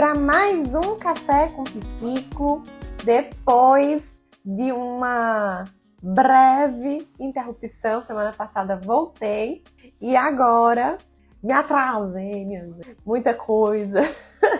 para mais um Café com Psico, depois de uma breve interrupção. Semana passada voltei e agora me atrasei, minha gente. Muita coisa.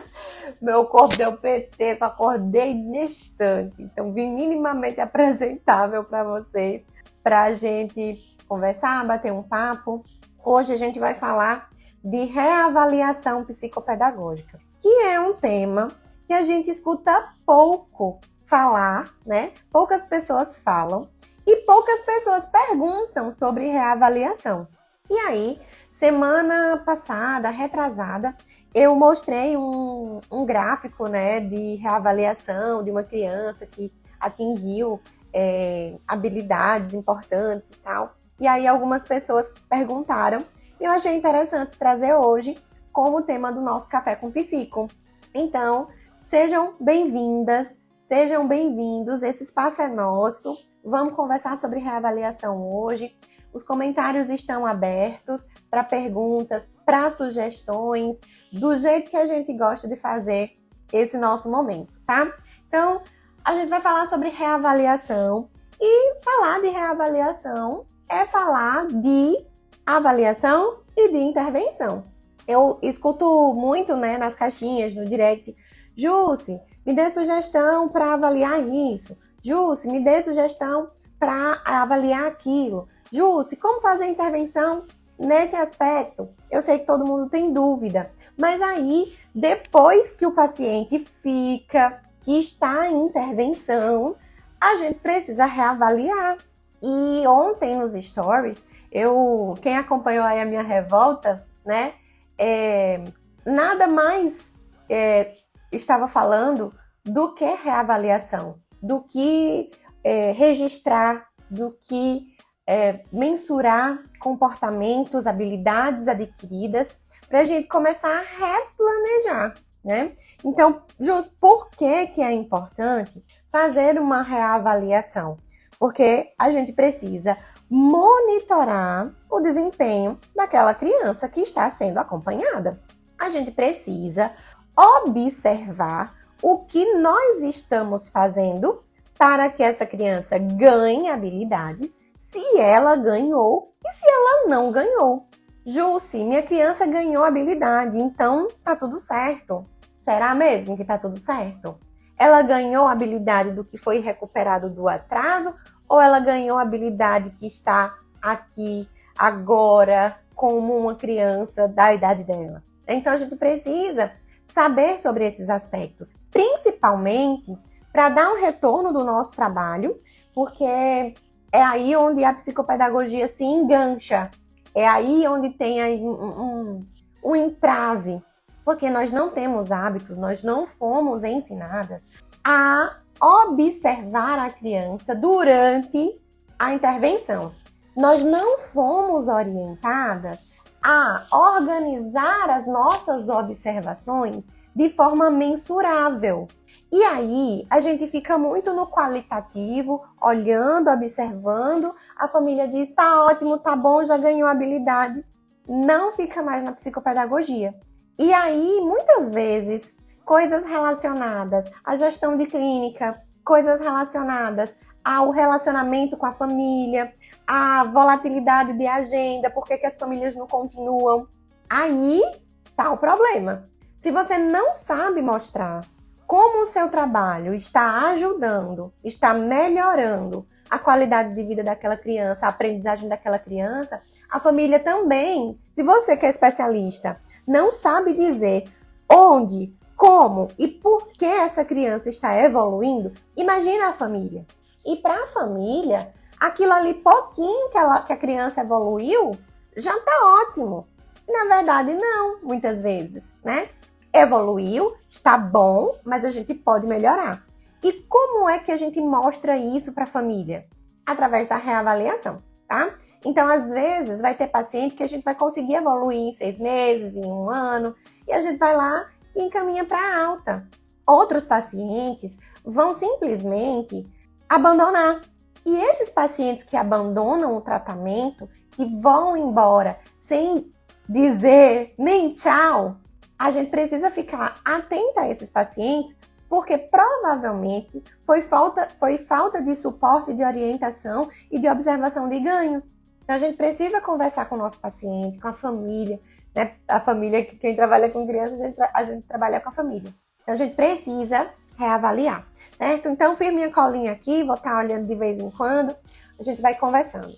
Meu corpo deu PT, só acordei neste instante. Então, vim minimamente apresentável para vocês, para a gente conversar, bater um papo. Hoje a gente vai falar de reavaliação psicopedagógica, que é um tema que a gente escuta pouco falar, né? Poucas pessoas falam e poucas pessoas perguntam sobre reavaliação. E aí, semana passada, retrasada, eu mostrei um, um gráfico né, de reavaliação de uma criança que atingiu é, habilidades importantes e tal. E aí algumas pessoas perguntaram e eu achei interessante trazer hoje como tema do nosso Café com Psico. Então, sejam bem-vindas, sejam bem-vindos, esse espaço é nosso. Vamos conversar sobre reavaliação hoje. Os comentários estão abertos para perguntas, para sugestões, do jeito que a gente gosta de fazer esse nosso momento, tá? Então, a gente vai falar sobre reavaliação e falar de reavaliação é falar de avaliação e de intervenção. Eu escuto muito né, nas caixinhas, no direct, Jussi, me dê sugestão para avaliar isso. Jussi, me dê sugestão para avaliar aquilo. Jussi, como fazer intervenção nesse aspecto? Eu sei que todo mundo tem dúvida, mas aí, depois que o paciente fica, que está em intervenção, a gente precisa reavaliar. E ontem nos stories eu, quem acompanhou aí a minha revolta, né, é, nada mais é, estava falando do que reavaliação, do que é, registrar, do que é, mensurar comportamentos, habilidades adquiridas, para a gente começar a replanejar, né? Então, Jus, por que, que é importante fazer uma reavaliação? Porque a gente precisa monitorar o desempenho daquela criança que está sendo acompanhada. A gente precisa observar o que nós estamos fazendo para que essa criança ganhe habilidades, se ela ganhou e se ela não ganhou. Jussi, minha criança ganhou habilidade, então tá tudo certo. Será mesmo que tá tudo certo? Ela ganhou habilidade do que foi recuperado do atraso ou ela ganhou a habilidade que está aqui agora como uma criança da idade dela. Então a gente precisa saber sobre esses aspectos, principalmente para dar um retorno do nosso trabalho, porque é aí onde a psicopedagogia se engancha, é aí onde tem aí um, um, um entrave, porque nós não temos hábitos, nós não fomos ensinadas a observar a criança durante a intervenção. Nós não fomos orientadas a organizar as nossas observações de forma mensurável. E aí a gente fica muito no qualitativo, olhando, observando. A família diz: tá ótimo, tá bom, já ganhou habilidade. Não fica mais na psicopedagogia. E aí, muitas vezes, coisas relacionadas à gestão de clínica, coisas relacionadas ao relacionamento com a família, à volatilidade de agenda, por que as famílias não continuam. Aí tá o problema. Se você não sabe mostrar como o seu trabalho está ajudando, está melhorando a qualidade de vida daquela criança, a aprendizagem daquela criança, a família também, se você que é especialista, não sabe dizer onde, como e por que essa criança está evoluindo, imagina a família. E para a família, aquilo ali pouquinho que, ela, que a criança evoluiu já está ótimo. Na verdade, não, muitas vezes, né? Evoluiu, está bom, mas a gente pode melhorar. E como é que a gente mostra isso para a família? Através da reavaliação, tá? Então, às vezes, vai ter paciente que a gente vai conseguir evoluir em seis meses, em um ano, e a gente vai lá e encaminha para alta. Outros pacientes vão simplesmente abandonar. E esses pacientes que abandonam o tratamento, que vão embora sem dizer nem tchau, a gente precisa ficar atenta a esses pacientes, porque provavelmente foi falta, foi falta de suporte, de orientação e de observação de ganhos. Então a gente precisa conversar com o nosso paciente, com a família, né? A família, quem trabalha com crianças, a gente, a gente trabalha com a família. Então a gente precisa reavaliar, certo? Então fiz minha colinha aqui, vou estar olhando de vez em quando, a gente vai conversando.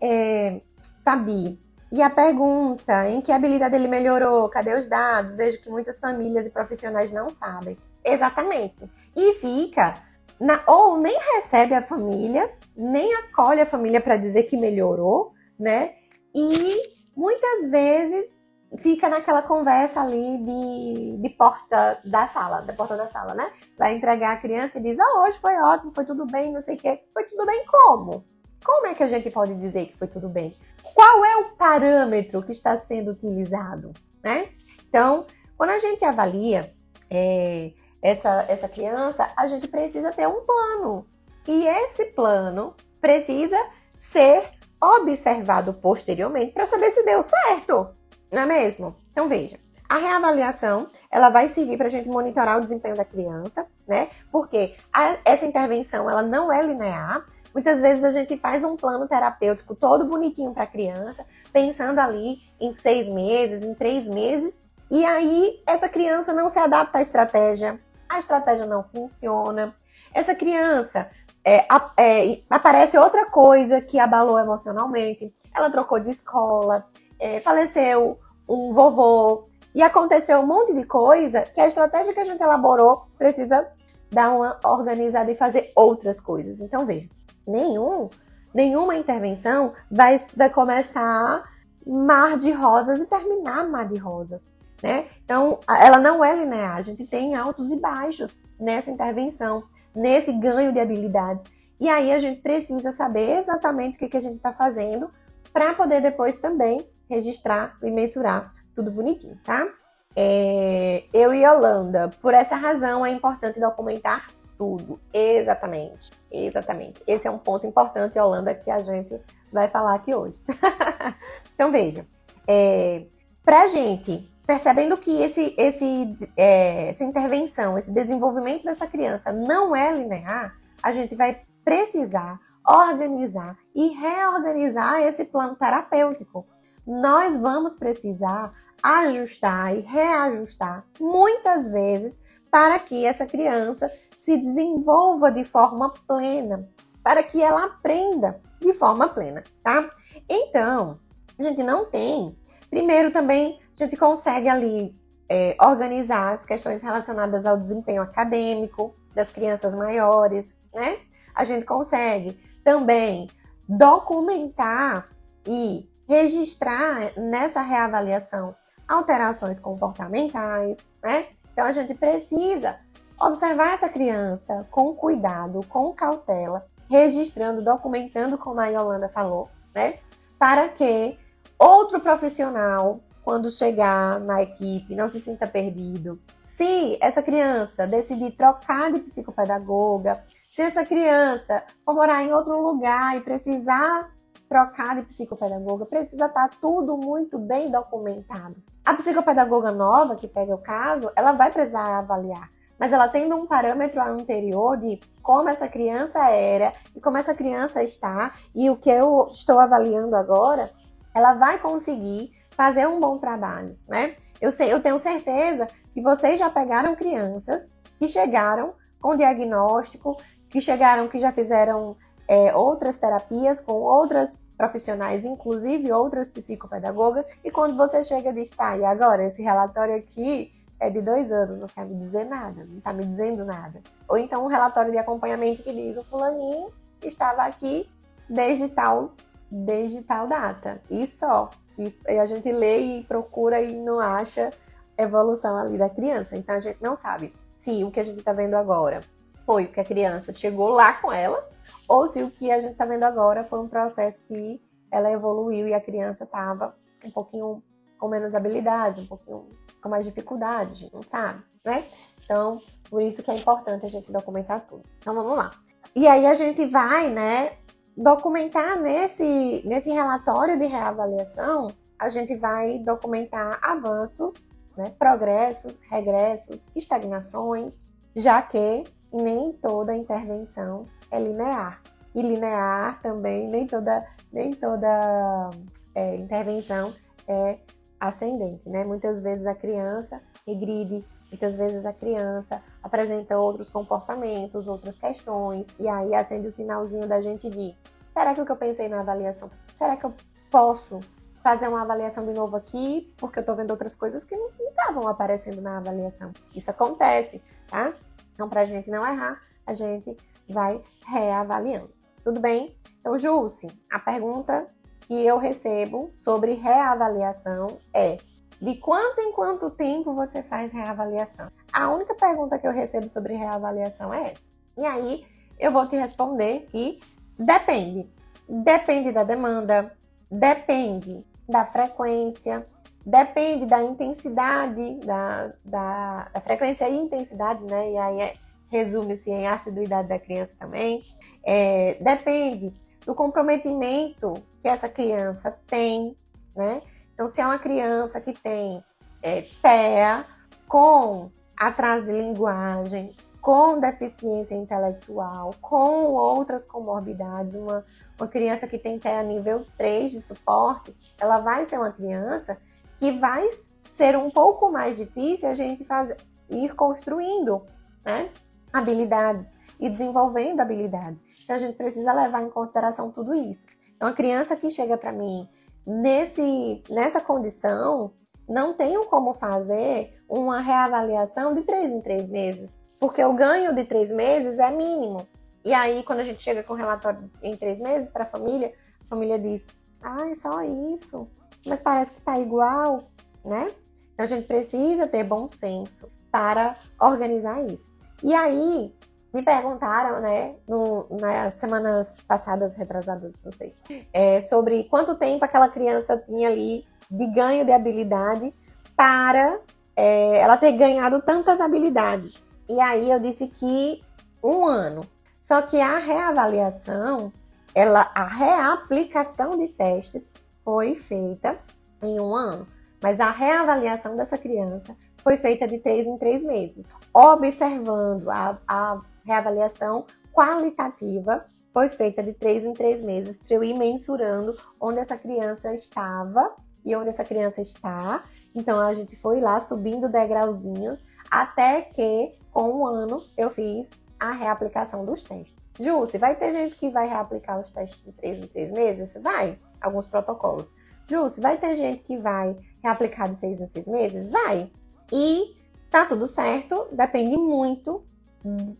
É, Fabi, e a pergunta, em que habilidade ele melhorou? Cadê os dados? Vejo que muitas famílias e profissionais não sabem. Exatamente. E fica, na, ou nem recebe a família, nem acolhe a família para dizer que melhorou, né? E muitas vezes fica naquela conversa ali de, de porta da sala, da porta da sala, né? Vai entregar a criança e diz: Ah, hoje foi ótimo, foi tudo bem, não sei o quê. Foi tudo bem como? Como é que a gente pode dizer que foi tudo bem? Qual é o parâmetro que está sendo utilizado, né? Então, quando a gente avalia é, essa, essa criança, a gente precisa ter um plano. E esse plano precisa ser observado posteriormente para saber se deu certo, não é mesmo? Então veja, a reavaliação ela vai servir para a gente monitorar o desempenho da criança, né? Porque a, essa intervenção ela não é linear. Muitas vezes a gente faz um plano terapêutico todo bonitinho para a criança, pensando ali em seis meses, em três meses, e aí essa criança não se adapta à estratégia, a estratégia não funciona, essa criança é, é, aparece outra coisa que abalou emocionalmente. Ela trocou de escola, é, faleceu um vovô e aconteceu um monte de coisa que a estratégia que a gente elaborou precisa dar uma organizada e fazer outras coisas. Então veja, nenhum, nenhuma intervenção vai, vai começar mar de rosas e terminar mar de rosas. Né? Então, ela não é linear, a gente tem altos e baixos nessa intervenção nesse ganho de habilidades. E aí a gente precisa saber exatamente o que, que a gente está fazendo para poder depois também registrar e mensurar tudo bonitinho, tá? É, eu e Holanda, por essa razão é importante documentar tudo. Exatamente, exatamente. Esse é um ponto importante, Holanda, que a gente vai falar aqui hoje. então veja, é, para gente percebendo que esse, esse, é, essa intervenção, esse desenvolvimento dessa criança não é linear, a gente vai precisar organizar e reorganizar esse plano terapêutico. Nós vamos precisar ajustar e reajustar muitas vezes para que essa criança se desenvolva de forma plena, para que ela aprenda de forma plena, tá? Então, a gente não tem. Primeiro, também a gente consegue ali é, organizar as questões relacionadas ao desempenho acadêmico das crianças maiores, né? A gente consegue também documentar e registrar nessa reavaliação alterações comportamentais, né? Então a gente precisa observar essa criança com cuidado, com cautela, registrando, documentando, como a Yolanda falou, né? Para que outro profissional quando chegar na equipe, não se sinta perdido. Se essa criança decidir trocar de psicopedagoga, se essa criança for morar em outro lugar e precisar trocar de psicopedagoga, precisa estar tudo muito bem documentado. A psicopedagoga nova, que pega o caso, ela vai precisar avaliar, mas ela tendo um parâmetro anterior de como essa criança era e como essa criança está e o que eu estou avaliando agora, ela vai conseguir fazer um bom trabalho, né? Eu, sei, eu tenho certeza que vocês já pegaram crianças que chegaram com diagnóstico, que chegaram, que já fizeram é, outras terapias com outras profissionais, inclusive outras psicopedagogas, e quando você chega e diz, tá, e agora esse relatório aqui é de dois anos, não quer me dizer nada, não está me dizendo nada. Ou então um relatório de acompanhamento que diz, o fulaninho estava aqui desde tal, desde tal data, e só. E, a gente lê e procura e não acha evolução ali da criança. Então a gente não sabe se o que a gente está vendo agora foi o que a criança chegou lá com ela, ou se o que a gente está vendo agora foi um processo que ela evoluiu e a criança estava um pouquinho com menos habilidades, um pouquinho com mais dificuldades, não sabe, né? Então, por isso que é importante a gente documentar tudo. Então, vamos lá. E aí a gente vai, né, documentar nesse, nesse relatório de reavaliação, a gente vai documentar avanços né? progressos, regressos, estagnações, já que nem toda intervenção é linear. E linear também, nem toda, nem toda é, intervenção é ascendente, né? Muitas vezes a criança regride, muitas vezes a criança apresenta outros comportamentos, outras questões, e aí acende o sinalzinho da gente de será que o que eu pensei na avaliação, será que eu posso fazer uma avaliação de novo aqui, porque eu tô vendo outras coisas que não estavam aparecendo na avaliação. Isso acontece, tá? Então, para a gente não errar, a gente vai reavaliando. Tudo bem? Então, Jússi, a pergunta que eu recebo sobre reavaliação é: de quanto em quanto tempo você faz reavaliação? A única pergunta que eu recebo sobre reavaliação é essa. E aí eu vou te responder que depende. Depende da demanda, depende da frequência, depende da intensidade, da, da, da frequência e intensidade, né? E aí é, resume-se em assiduidade da criança também. É, depende do comprometimento que essa criança tem, né? Então, se é uma criança que tem é, TEA com atraso de linguagem, com deficiência intelectual, com outras comorbidades, uma, uma criança que tem TEA nível 3 de suporte, ela vai ser uma criança que vai ser um pouco mais difícil a gente fazer, ir construindo né, habilidades e desenvolvendo habilidades. Então a gente precisa levar em consideração tudo isso. Então a criança que chega para mim nesse, nessa condição, não tenho como fazer uma reavaliação de três em três meses, porque o ganho de três meses é mínimo. E aí, quando a gente chega com o relatório em três meses para a família, a família diz: ah, é só isso, mas parece que está igual, né? Então a gente precisa ter bom senso para organizar isso. E aí, me perguntaram, né, no, nas semanas passadas, retrasadas, não sei, é, sobre quanto tempo aquela criança tinha ali de ganho de habilidade para é, ela ter ganhado tantas habilidades. E aí eu disse que um ano. Só que a reavaliação, ela, a reaplicação de testes foi feita em um ano. Mas a reavaliação dessa criança foi feita de três em três meses, observando a, a reavaliação qualitativa foi feita de três em três meses para eu ir mensurando onde essa criança estava e onde essa criança está. Então a gente foi lá subindo degrauzinhos até que com um ano eu fiz a reaplicação dos testes. Ju, se vai ter gente que vai reaplicar os testes de três em três meses? Vai, alguns protocolos. Ju, se vai ter gente que vai reaplicar de seis em seis meses? Vai. E tá tudo certo, depende muito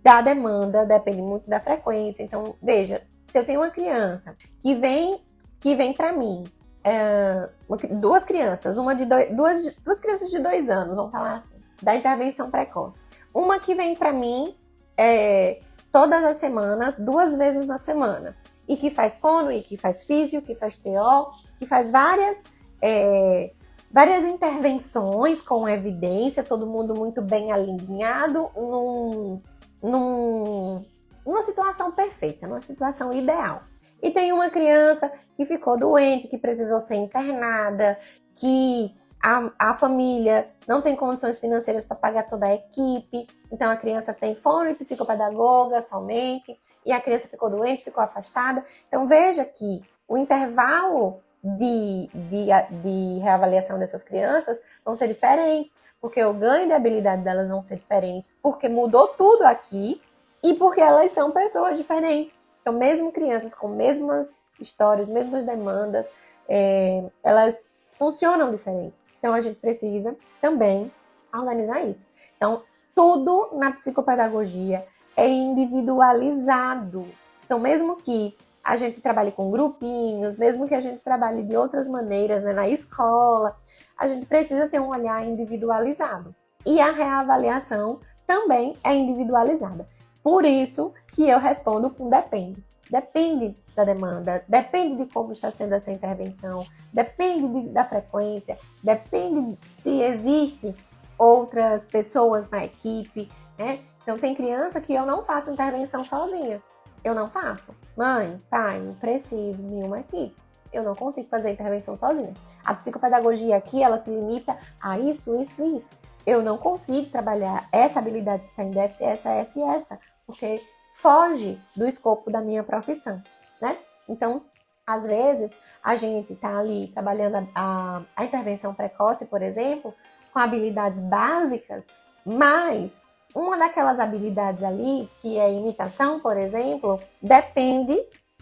da demanda, depende muito da frequência. Então, veja, se eu tenho uma criança que vem que vem para mim, é, duas crianças, uma de dois, duas, duas crianças de dois anos, vamos falar assim, da intervenção precoce. Uma que vem para mim é, todas as semanas, duas vezes na semana, e que faz fono, e que faz físio, que faz TO, que faz várias é, várias intervenções com evidência, todo mundo muito bem alinhado num, num, numa situação perfeita, numa situação ideal. E tem uma criança que ficou doente, que precisou ser internada, que a, a família não tem condições financeiras para pagar toda a equipe, então a criança tem fome psicopedagoga somente, e a criança ficou doente, ficou afastada. Então veja que o intervalo de, de, de reavaliação dessas crianças vão ser diferentes porque o ganho de habilidade delas vão ser diferentes, porque mudou tudo aqui e porque elas são pessoas diferentes. Então, mesmo crianças com mesmas histórias, mesmas demandas, é, elas funcionam diferente. Então, a gente precisa também organizar isso. Então, tudo na psicopedagogia é individualizado. Então, mesmo que a gente trabalhe com grupinhos, mesmo que a gente trabalhe de outras maneiras, né, na escola, a gente precisa ter um olhar individualizado. E a reavaliação também é individualizada. Por isso que eu respondo com depende. Depende da demanda, depende de como está sendo essa intervenção, depende de, da frequência, depende se existe outras pessoas na equipe, né? Então tem criança que eu não faço intervenção sozinha. Eu não faço. Mãe, pai, preciso de uma equipe eu não consigo fazer a intervenção sozinha. A psicopedagogia aqui, ela se limita a isso, isso e isso. Eu não consigo trabalhar essa habilidade que está em déficit, essa, essa e essa, porque foge do escopo da minha profissão, né? Então, às vezes, a gente está ali trabalhando a, a, intervenção precoce, por exemplo, com habilidades básicas, mas uma daquelas habilidades ali, que é imitação, por exemplo, depende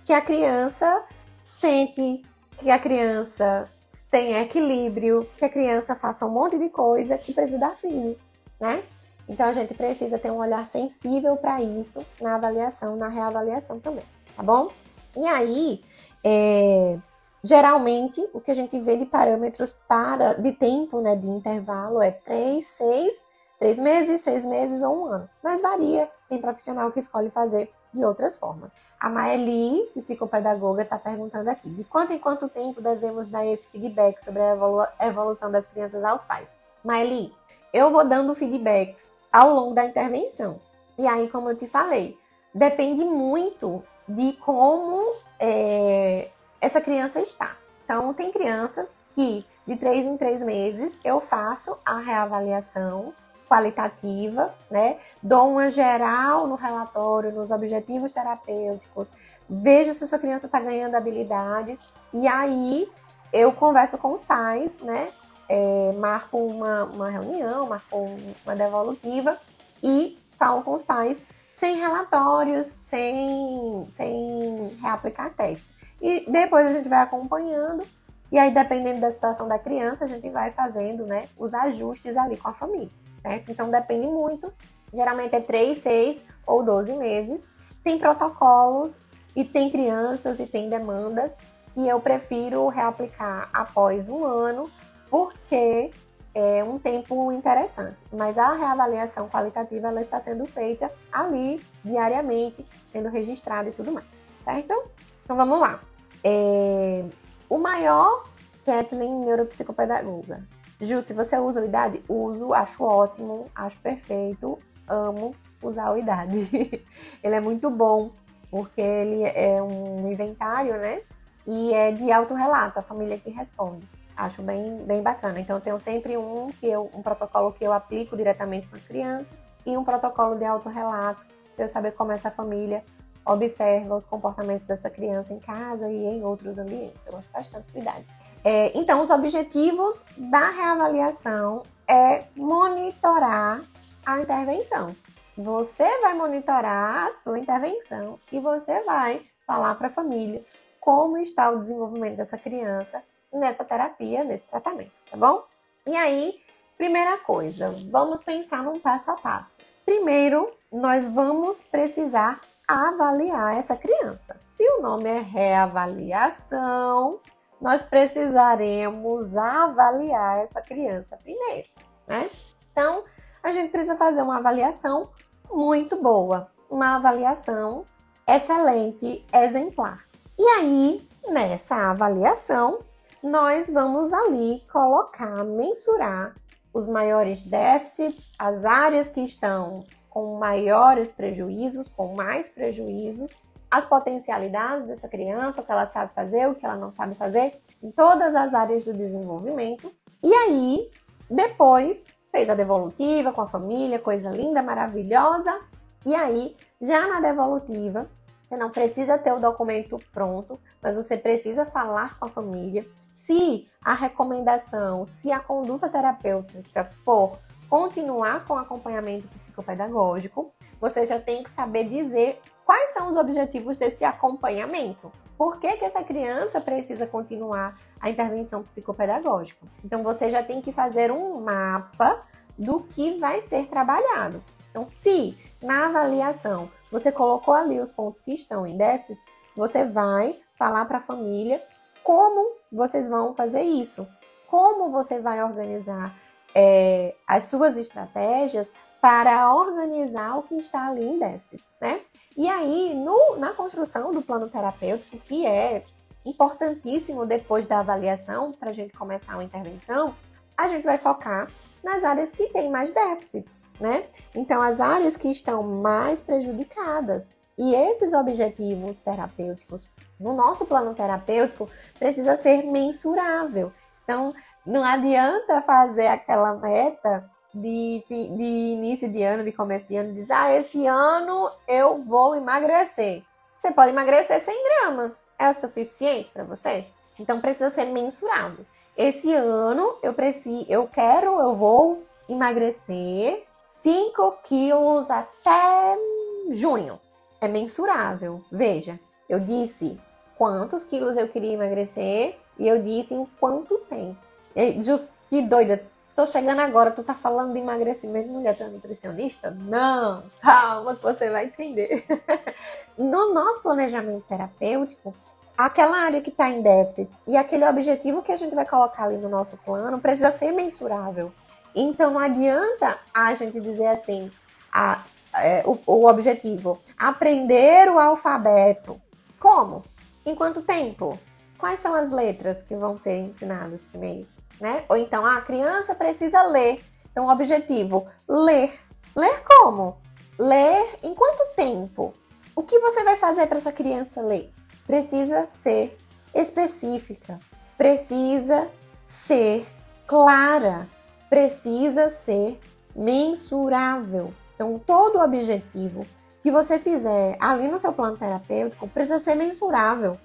que a criança sente, que a criança tenha equilíbrio, que a criança faça um monte de coisa que precisa dar fim, né? Então a gente precisa ter um olhar sensível para isso na avaliação, na reavaliação também, tá bom? E aí, é, geralmente, o que a gente vê de parâmetros para de tempo, né, de intervalo é 3, 6, 3 meses, 6 meses ou um ano. Mas varia, tem profissional que escolhe fazer de outras formas. A Maeli, psicopedagoga, está perguntando aqui: de quanto em quanto tempo devemos dar esse feedback sobre a evolu evolução das crianças aos pais? Maeli, eu vou dando feedbacks ao longo da intervenção. E aí, como eu te falei, depende muito de como é, essa criança está. Então, tem crianças que de três em três meses eu faço a reavaliação qualitativa, né? Dou uma geral no relatório, nos objetivos terapêuticos, vejo se essa criança está ganhando habilidades e aí eu converso com os pais, né? É, marco uma, uma reunião, marco uma devolutiva e falo com os pais sem relatórios, sem, sem reaplicar testes. E depois a gente vai acompanhando e aí, dependendo da situação da criança, a gente vai fazendo né, os ajustes ali com a família certo? Então depende muito. Geralmente é 3, 6 ou 12 meses. Tem protocolos e tem crianças e tem demandas e eu prefiro reaplicar após um ano porque é um tempo interessante. Mas a reavaliação qualitativa ela está sendo feita ali diariamente, sendo registrada e tudo mais, certo? Então vamos lá. É... O maior Kathleen neuropsicopedagoga Ju, se você usa o idade, uso, acho ótimo, acho perfeito, amo usar o idade. ele é muito bom, porque ele é um inventário, né? E é de autorrelato, a família que responde. Acho bem, bem bacana. Então, eu tenho sempre um, que eu, um protocolo que eu aplico diretamente com a criança e um protocolo de autorrelato, para eu saber como essa família observa os comportamentos dessa criança em casa e em outros ambientes. Eu gosto bastante de idade. É, então, os objetivos da reavaliação é monitorar a intervenção. Você vai monitorar a sua intervenção e você vai falar para a família como está o desenvolvimento dessa criança nessa terapia, nesse tratamento, tá bom? E aí, primeira coisa, vamos pensar num passo a passo. Primeiro, nós vamos precisar avaliar essa criança. Se o nome é reavaliação, nós precisaremos avaliar essa criança primeiro, né? Então, a gente precisa fazer uma avaliação muito boa, uma avaliação excelente, exemplar. E aí, nessa avaliação, nós vamos ali colocar, mensurar os maiores déficits, as áreas que estão com maiores prejuízos, com mais prejuízos, as potencialidades dessa criança, o que ela sabe fazer, o que ela não sabe fazer, em todas as áreas do desenvolvimento. E aí, depois, fez a devolutiva com a família, coisa linda, maravilhosa. E aí, já na devolutiva, você não precisa ter o documento pronto, mas você precisa falar com a família. Se a recomendação, se a conduta terapêutica for continuar com acompanhamento psicopedagógico, você já tem que saber dizer quais são os objetivos desse acompanhamento. Por que, que essa criança precisa continuar a intervenção psicopedagógica? Então, você já tem que fazer um mapa do que vai ser trabalhado. Então, se na avaliação você colocou ali os pontos que estão em déficit, você vai falar para a família como vocês vão fazer isso, como você vai organizar é, as suas estratégias para organizar o que está ali em déficit, né? E aí, no, na construção do plano terapêutico, que é importantíssimo depois da avaliação, para a gente começar uma intervenção, a gente vai focar nas áreas que têm mais déficits, né? Então, as áreas que estão mais prejudicadas, E esses objetivos terapêuticos no nosso plano terapêutico precisa ser mensurável. Então, não adianta fazer aquela meta de, de início de ano, de começo de ano, dizer, ah, esse ano eu vou emagrecer. Você pode emagrecer 100 gramas. É o suficiente para você? Então precisa ser mensurável. Esse ano eu preciso, eu quero, eu vou emagrecer 5 quilos até junho. É mensurável. Veja, eu disse quantos quilos eu queria emagrecer e eu disse em quanto tempo. E, just, que doida, tô chegando agora, tu tá falando de emagrecimento, mulher, tu é nutricionista? Não, calma que você vai entender. no nosso planejamento terapêutico, aquela área que está em déficit e aquele objetivo que a gente vai colocar ali no nosso plano precisa ser mensurável. Então não adianta a gente dizer assim, a, é, o, o objetivo, aprender o alfabeto. Como? Em quanto tempo? Quais são as letras que vão ser ensinadas primeiro? Né? Ou então, a criança precisa ler. Então, o objetivo, ler. Ler como? Ler em quanto tempo? O que você vai fazer para essa criança ler? Precisa ser específica, precisa ser clara, precisa ser mensurável. Então, todo objetivo que você fizer ali no seu plano terapêutico precisa ser mensurável.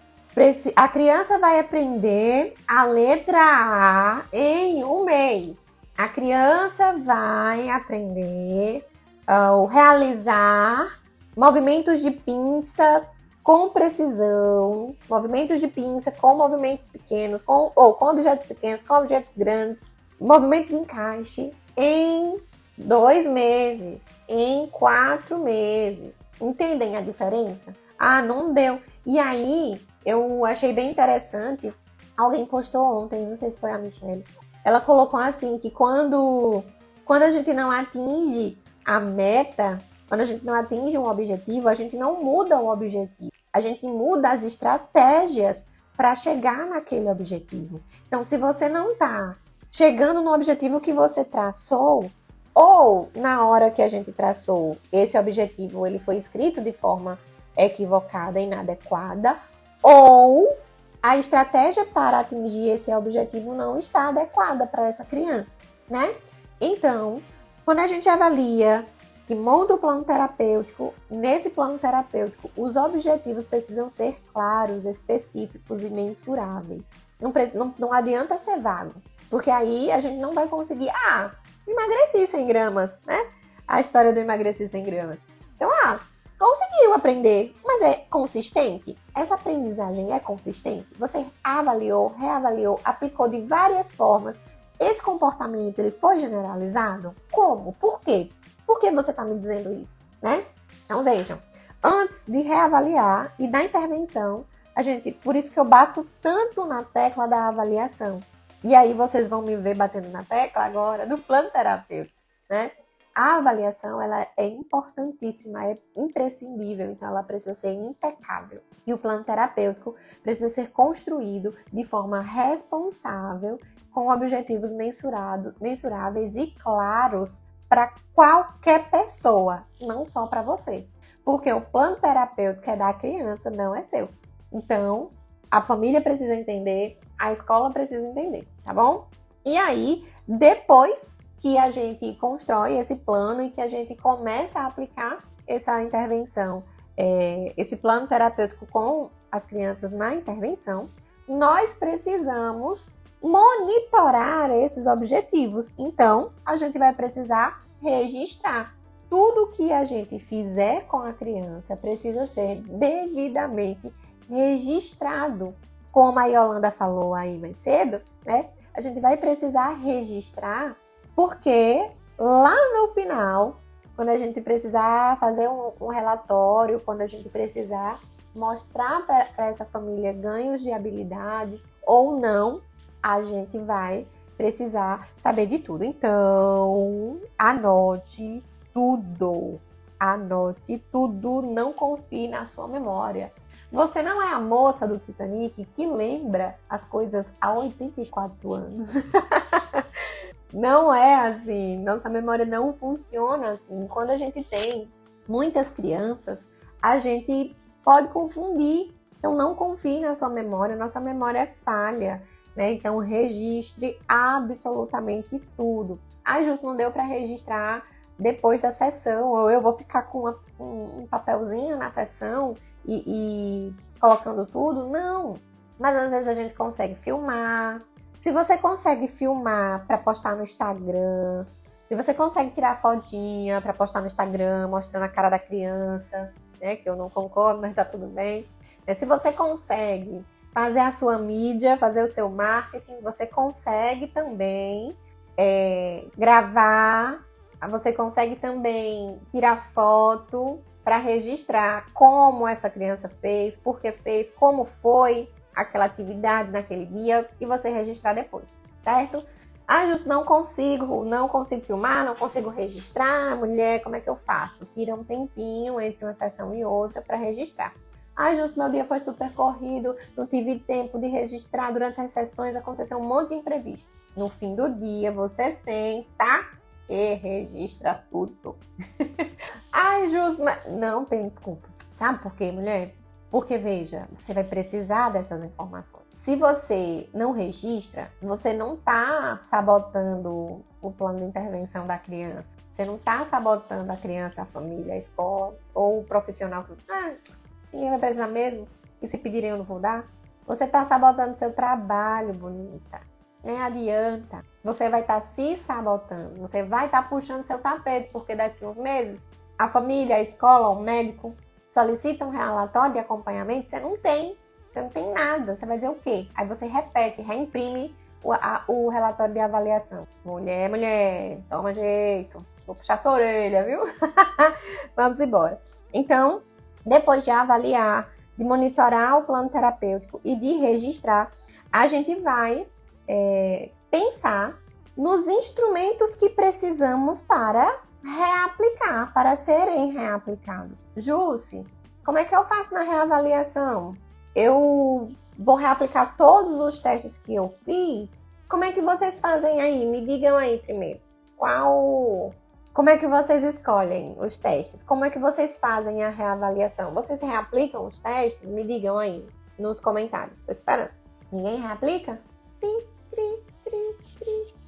A criança vai aprender a letra A em um mês. A criança vai aprender uh, realizar movimentos de pinça com precisão, movimentos de pinça com movimentos pequenos, com, ou com objetos pequenos, com objetos grandes, movimento de encaixe em dois meses, em quatro meses. Entendem a diferença? Ah, não deu. E aí, eu achei bem interessante. Alguém postou ontem, não sei se foi a Michelle. Ela colocou assim que quando, quando a gente não atinge a meta, quando a gente não atinge um objetivo, a gente não muda o objetivo. A gente muda as estratégias para chegar naquele objetivo. Então, se você não está chegando no objetivo que você traçou, ou na hora que a gente traçou esse objetivo, ele foi escrito de forma equivocada, inadequada, ou a estratégia para atingir esse objetivo não está adequada para essa criança, né? Então, quando a gente avalia que monta o plano terapêutico, nesse plano terapêutico, os objetivos precisam ser claros, específicos e mensuráveis. Não, não, não adianta ser vago, porque aí a gente não vai conseguir. Ah, emagreci 100 gramas, né? A história do emagreci 100 gramas. Então, ah, conseguiu aprender, mas é consistente? Essa aprendizagem é consistente? Você avaliou, reavaliou, aplicou de várias formas. Esse comportamento ele foi generalizado? Como? Por quê? Por que você está me dizendo isso? Né? Então vejam, antes de reavaliar e da intervenção, a gente, por isso que eu bato tanto na tecla da avaliação. E aí vocês vão me ver batendo na tecla agora do plano terapêutico, né? A avaliação ela é importantíssima, é imprescindível, então ela precisa ser impecável. E o plano terapêutico precisa ser construído de forma responsável, com objetivos mensurados, mensuráveis e claros para qualquer pessoa, não só para você. Porque o plano terapêutico é da criança, não é seu. Então, a família precisa entender, a escola precisa entender, tá bom? E aí, depois que a gente constrói esse plano e que a gente começa a aplicar essa intervenção, é, esse plano terapêutico com as crianças na intervenção, nós precisamos monitorar esses objetivos. Então, a gente vai precisar registrar. Tudo que a gente fizer com a criança precisa ser devidamente registrado. Como a Yolanda falou aí mais cedo, né? A gente vai precisar registrar porque lá no final, quando a gente precisar fazer um, um relatório, quando a gente precisar mostrar para essa família ganhos de habilidades ou não, a gente vai precisar saber de tudo. Então, anote tudo. Anote tudo, não confie na sua memória. Você não é a moça do Titanic que lembra as coisas há 84 anos. não é assim. Nossa memória não funciona assim. Quando a gente tem muitas crianças, a gente pode confundir. Então, não confie na sua memória, nossa memória é falha. Né? Então, registre absolutamente tudo. Ah, justo não deu para registrar depois da sessão, ou eu vou ficar com uma, um, papelzinho na sessão e, e colocando tudo. Não. Mas às vezes a gente consegue filmar. Se você consegue filmar para postar no Instagram, se você consegue tirar fotinha para postar no Instagram, mostrando a cara da criança, né? Que eu não concordo, mas tá tudo bem. É, se você consegue fazer a sua mídia, fazer o seu marketing, você consegue também é, gravar, você consegue também tirar foto para registrar como essa criança fez, por que fez, como foi aquela atividade naquele dia e você registrar depois, certo? Ah, justo não consigo, não consigo filmar, não consigo registrar. Mulher, como é que eu faço? Tira um tempinho entre uma sessão e outra para registrar. Ah, justo meu dia foi super corrido, não tive tempo de registrar durante as sessões, aconteceu um monte de imprevisto. No fim do dia, você senta e registra tudo. Ai, justo, mas não tem desculpa. Sabe por quê, mulher? Porque veja, você vai precisar dessas informações. Se você não registra, você não está sabotando o plano de intervenção da criança. Você não está sabotando a criança, a família, a escola ou o profissional ah, ninguém vai precisar mesmo. E se pedirem eu não vou dar. Você está sabotando seu trabalho, bonita. Nem adianta. Você vai estar tá se sabotando. Você vai estar tá puxando seu tapete, porque daqui uns meses a família, a escola, o médico solicita um relatório de acompanhamento, você não tem. Você não tem nada. Você vai dizer o quê? Aí você repete, reimprime o, a, o relatório de avaliação. Mulher, mulher, toma jeito. Vou puxar sua orelha, viu? Vamos embora. Então, depois de avaliar, de monitorar o plano terapêutico e de registrar, a gente vai é, pensar nos instrumentos que precisamos para reaplicar, para serem reaplicados. Jússi, como é que eu faço na reavaliação? Eu vou reaplicar todos os testes que eu fiz? Como é que vocês fazem aí? Me digam aí primeiro. Qual. Como é que vocês escolhem os testes? Como é que vocês fazem a reavaliação? Vocês reaplicam os testes? Me digam aí nos comentários. Estou esperando. Ninguém reaplica? Trim, trim, trim,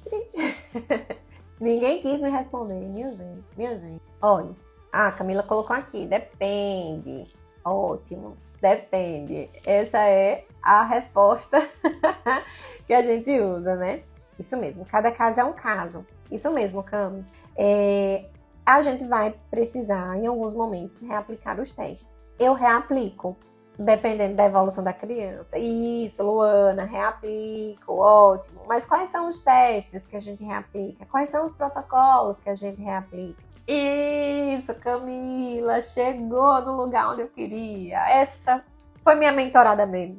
trim, trim. Ninguém quis me responder, minha gente, minha gente. Olha, a Camila colocou aqui, depende. Ótimo, depende. Essa é a resposta que a gente usa, né? Isso mesmo, cada caso é um caso. Isso mesmo, Cami. É, a gente vai precisar, em alguns momentos, reaplicar os testes. Eu reaplico dependendo da evolução da criança. Isso, Luana, reaplico, ótimo. Mas quais são os testes que a gente reaplica? Quais são os protocolos que a gente reaplica? Isso, Camila, chegou no lugar onde eu queria. Essa foi minha mentorada mesmo.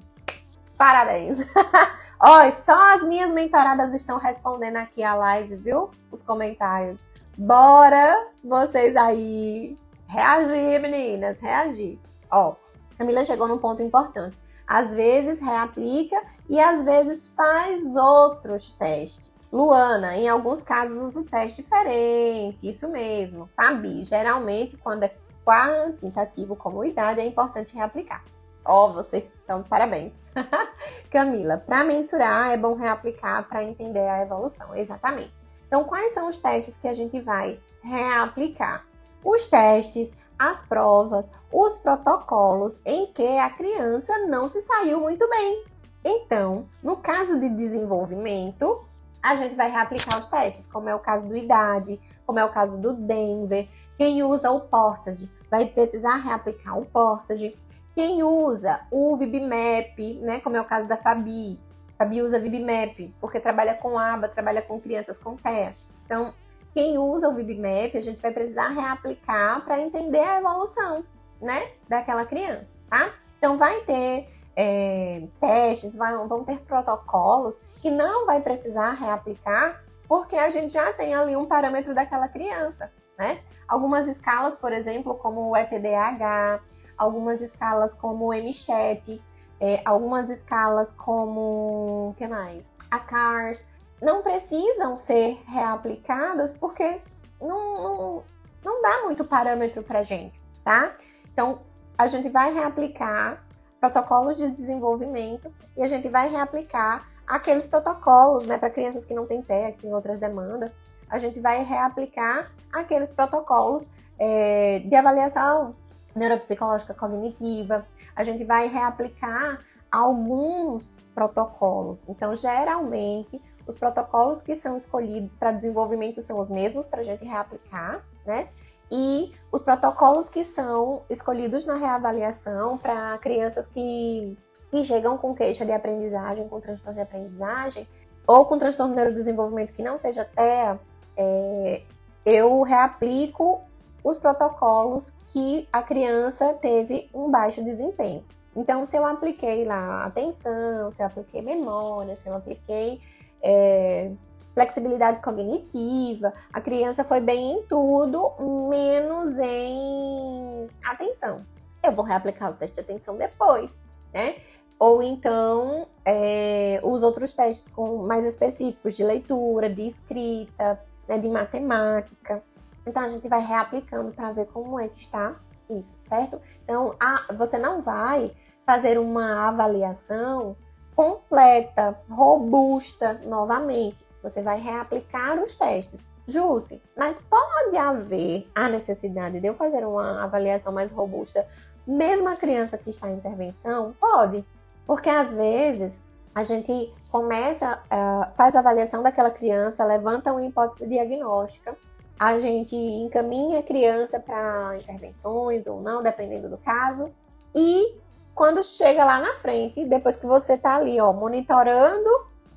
Parabéns. Olha, só as minhas mentoradas estão respondendo aqui a live, viu? Os comentários. Bora vocês aí reagir, meninas, reagir. Ó, Camila chegou num ponto importante. Às vezes reaplica e às vezes faz outros testes. Luana, em alguns casos usa o teste diferente, isso mesmo. Fabi, geralmente quando é quantitativo como idade é importante reaplicar. Ó, oh, vocês estão de parabéns. Camila, para mensurar é bom reaplicar para entender a evolução. Exatamente. Então, quais são os testes que a gente vai reaplicar? Os testes as provas, os protocolos em que a criança não se saiu muito bem. Então, no caso de desenvolvimento, a gente vai reaplicar os testes, como é o caso do IDAD, como é o caso do Denver. Quem usa o Portage vai precisar reaplicar o Portage. Quem usa o VibMap, né, como é o caso da Fabi, Fabi usa VibMap porque trabalha com aba, trabalha com crianças com TEA. Então, quem usa o VibMap, a gente vai precisar reaplicar para entender a evolução, né, daquela criança, tá? Então vai ter é, testes, vai, vão ter protocolos que não vai precisar reaplicar porque a gente já tem ali um parâmetro daquela criança, né? Algumas escalas, por exemplo, como o ETDAH, algumas escalas como o MChat, é, algumas escalas como o que mais? A CARS, não precisam ser reaplicadas porque não, não, não dá muito parâmetro para gente, tá? Então, a gente vai reaplicar protocolos de desenvolvimento e a gente vai reaplicar aqueles protocolos, né, para crianças que não têm TEA, que têm outras demandas, a gente vai reaplicar aqueles protocolos é, de avaliação neuropsicológica cognitiva, a gente vai reaplicar alguns protocolos. Então, geralmente, os protocolos que são escolhidos para desenvolvimento são os mesmos para a gente reaplicar, né? E os protocolos que são escolhidos na reavaliação para crianças que, que chegam com queixa de aprendizagem, com transtorno de aprendizagem, ou com transtorno de neurodesenvolvimento que não seja TEA, é, eu reaplico os protocolos que a criança teve um baixo desempenho. Então, se eu apliquei lá atenção, se eu apliquei memória, se eu apliquei é, flexibilidade cognitiva, a criança foi bem em tudo, menos em atenção. Eu vou reaplicar o teste de atenção depois, né? Ou então é, os outros testes com mais específicos de leitura, de escrita, né, de matemática. Então a gente vai reaplicando para ver como é que está isso, certo? Então a, você não vai fazer uma avaliação completa, robusta novamente. Você vai reaplicar os testes. Jússi, mas pode haver a necessidade de eu fazer uma avaliação mais robusta, mesmo a criança que está em intervenção? Pode, porque às vezes a gente começa, uh, faz a avaliação daquela criança, levanta uma hipótese diagnóstica, a gente encaminha a criança para intervenções ou não, dependendo do caso, e quando chega lá na frente, depois que você está ali, ó, monitorando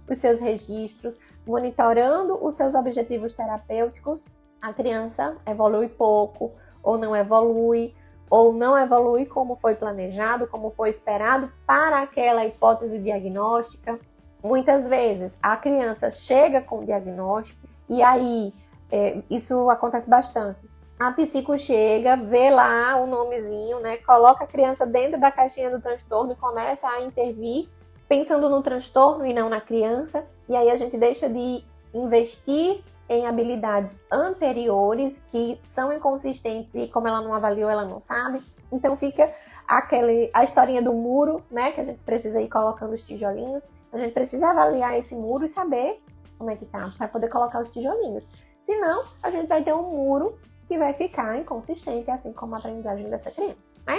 os seus registros, monitorando os seus objetivos terapêuticos, a criança evolui pouco ou não evolui, ou não evolui como foi planejado, como foi esperado para aquela hipótese diagnóstica. Muitas vezes a criança chega com o diagnóstico e aí é, isso acontece bastante a psico chega, vê lá o nomezinho, né? Coloca a criança dentro da caixinha do transtorno e começa a intervir, pensando no transtorno e não na criança. E aí a gente deixa de investir em habilidades anteriores que são inconsistentes e como ela não avaliou, ela não sabe. Então fica aquele a historinha do muro, né, que a gente precisa ir colocando os tijolinhos. A gente precisa avaliar esse muro e saber como é que tá para poder colocar os tijolinhos. Senão, a gente vai ter um muro que vai ficar inconsistente, assim como a aprendizagem dessa criança, né?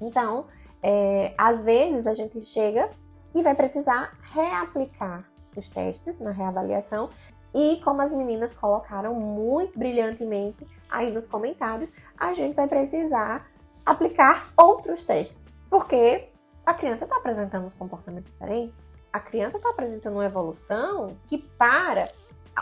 Então, é, às vezes a gente chega e vai precisar reaplicar os testes na reavaliação e como as meninas colocaram muito brilhantemente aí nos comentários, a gente vai precisar aplicar outros testes, porque a criança está apresentando uns comportamentos diferentes, a criança está apresentando uma evolução que para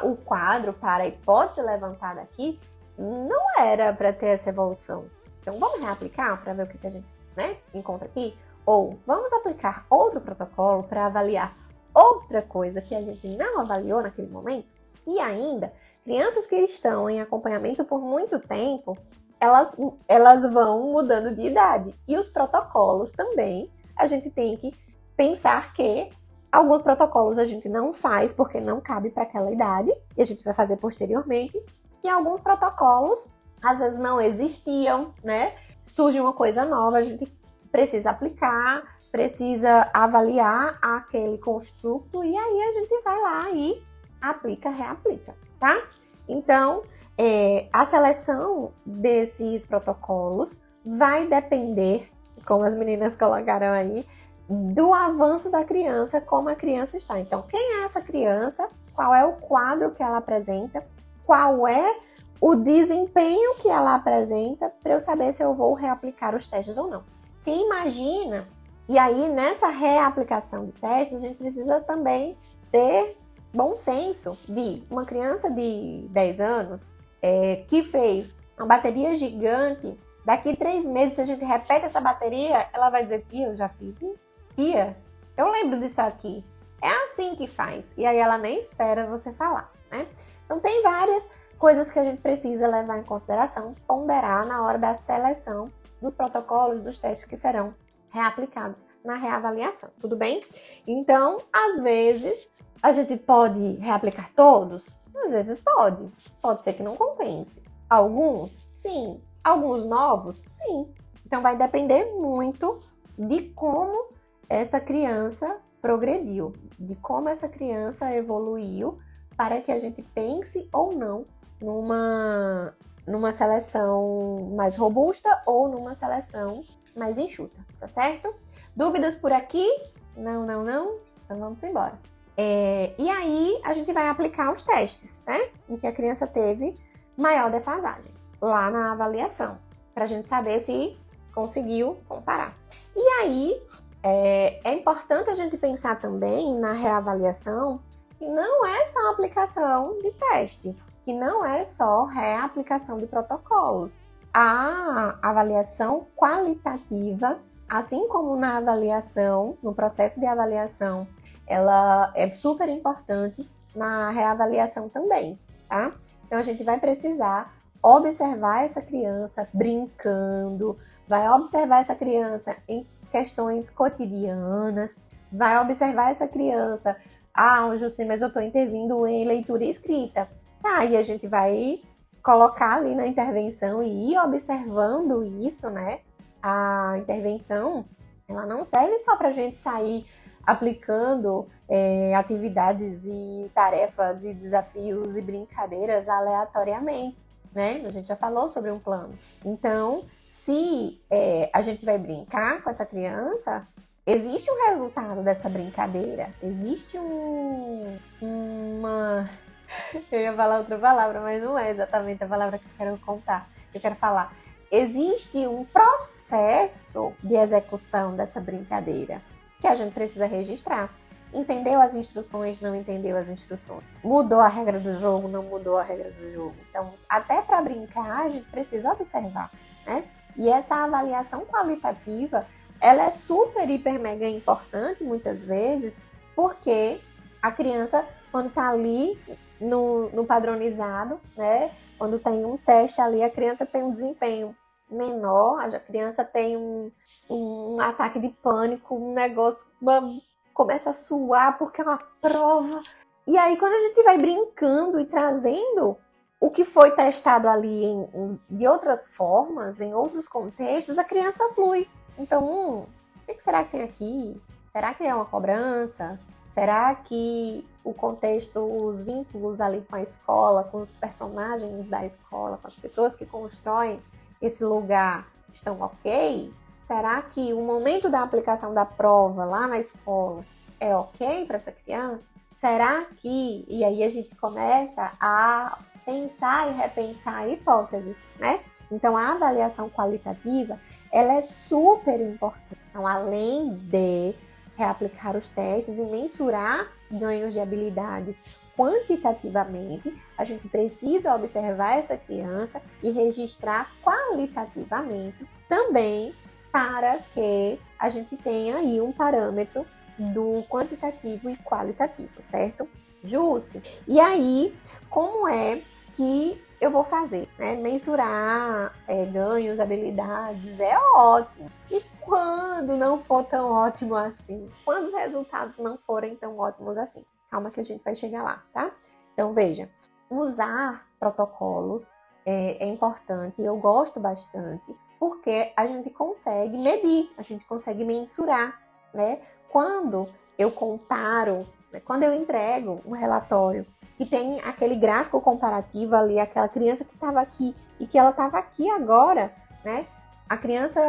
o quadro, para a hipótese levantada aqui, não era para ter essa evolução. Então vamos reaplicar para ver o que, que a gente né, encontra aqui? Ou vamos aplicar outro protocolo para avaliar outra coisa que a gente não avaliou naquele momento? E ainda, crianças que estão em acompanhamento por muito tempo, elas, elas vão mudando de idade. E os protocolos também, a gente tem que pensar que alguns protocolos a gente não faz porque não cabe para aquela idade, e a gente vai fazer posteriormente, e alguns protocolos às vezes não existiam, né? Surge uma coisa nova, a gente precisa aplicar, precisa avaliar aquele construto e aí a gente vai lá e aplica, reaplica, tá? Então, é, a seleção desses protocolos vai depender, como as meninas colocaram aí, do avanço da criança, como a criança está. Então, quem é essa criança? Qual é o quadro que ela apresenta? Qual é o desempenho que ela apresenta para eu saber se eu vou reaplicar os testes ou não. Quem imagina, e aí nessa reaplicação de testes, a gente precisa também ter bom senso de uma criança de 10 anos é, que fez uma bateria gigante, daqui três meses, se a gente repete essa bateria, ela vai dizer, tia, eu já fiz isso. Tia, eu lembro disso aqui. É assim que faz. E aí ela nem espera você falar, né? Então, tem várias coisas que a gente precisa levar em consideração, ponderar na hora da seleção dos protocolos, dos testes que serão reaplicados na reavaliação, tudo bem? Então, às vezes, a gente pode reaplicar todos? Às vezes pode. Pode ser que não compense. Alguns? Sim. Alguns novos? Sim. Então vai depender muito de como essa criança progrediu, de como essa criança evoluiu para que a gente pense ou não numa, numa seleção mais robusta ou numa seleção mais enxuta, tá certo? Dúvidas por aqui? Não, não, não? Então vamos embora. É, e aí a gente vai aplicar os testes, né? Em que a criança teve maior defasagem lá na avaliação, para a gente saber se conseguiu comparar. E aí é, é, importante a gente pensar também na reavaliação que não é só aplicação de teste, que não é só reaplicação de protocolos. A avaliação qualitativa, assim como na avaliação, no processo de avaliação, ela é super importante na reavaliação também, tá? Então a gente vai precisar observar essa criança brincando, vai observar essa criança em questões cotidianas, vai observar essa criança. Ah, Jussi, mas eu estou intervindo em leitura escrita. Tá, e a gente vai colocar ali na intervenção e ir observando isso, né? A intervenção, ela não serve só para a gente sair aplicando é, atividades e tarefas e desafios e brincadeiras aleatoriamente, né? A gente já falou sobre um plano. Então, se é, a gente vai brincar com essa criança, existe um resultado dessa brincadeira, existe um, uma. Eu ia falar outra palavra, mas não é exatamente a palavra que eu quero contar. Eu quero falar. Existe um processo de execução dessa brincadeira que a gente precisa registrar. Entendeu as instruções, não entendeu as instruções. Mudou a regra do jogo, não mudou a regra do jogo. Então, até para brincar, a gente precisa observar, né? E essa avaliação qualitativa, ela é super, hiper, mega importante muitas vezes, porque a criança, quando está ali no, no padronizado, né? Quando tem um teste ali, a criança tem um desempenho menor, a criança tem um, um ataque de pânico, um negócio, uma, começa a suar porque é uma prova. E aí, quando a gente vai brincando e trazendo o que foi testado ali em, em, de outras formas, em outros contextos, a criança flui. Então, hum, o que será que tem aqui? Será que é uma cobrança? Será que o contexto, os vínculos ali com a escola, com os personagens da escola, com as pessoas que constroem esse lugar estão ok? Será que o momento da aplicação da prova lá na escola é ok para essa criança? Será que. E aí a gente começa a pensar e repensar hipóteses, né? Então a avaliação qualitativa ela é super importante. Então, além de reaplicar os testes e mensurar ganhos de habilidades quantitativamente, a gente precisa observar essa criança e registrar qualitativamente também para que a gente tenha aí um parâmetro do quantitativo e qualitativo, certo? Jusce. E aí, como é que eu vou fazer? Né? Mensurar é, ganhos, habilidades é ótimo. E quando não for tão ótimo assim? Quando os resultados não forem tão ótimos assim? Calma que a gente vai chegar lá, tá? Então, veja, usar protocolos é, é importante, eu gosto bastante, porque a gente consegue medir, a gente consegue mensurar, né? Quando eu comparo, né? quando eu entrego um relatório e tem aquele gráfico comparativo ali, aquela criança que estava aqui e que ela estava aqui agora, né? A criança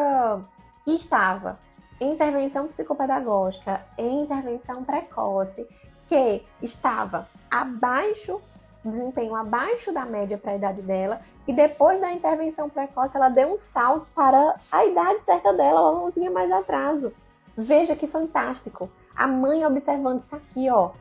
que estava em intervenção psicopedagógica, em intervenção precoce, que estava abaixo, desempenho abaixo da média para a idade dela, e depois da intervenção precoce ela deu um salto para a idade certa dela, ela não tinha mais atraso. Veja que fantástico. A mãe observando isso aqui, ó.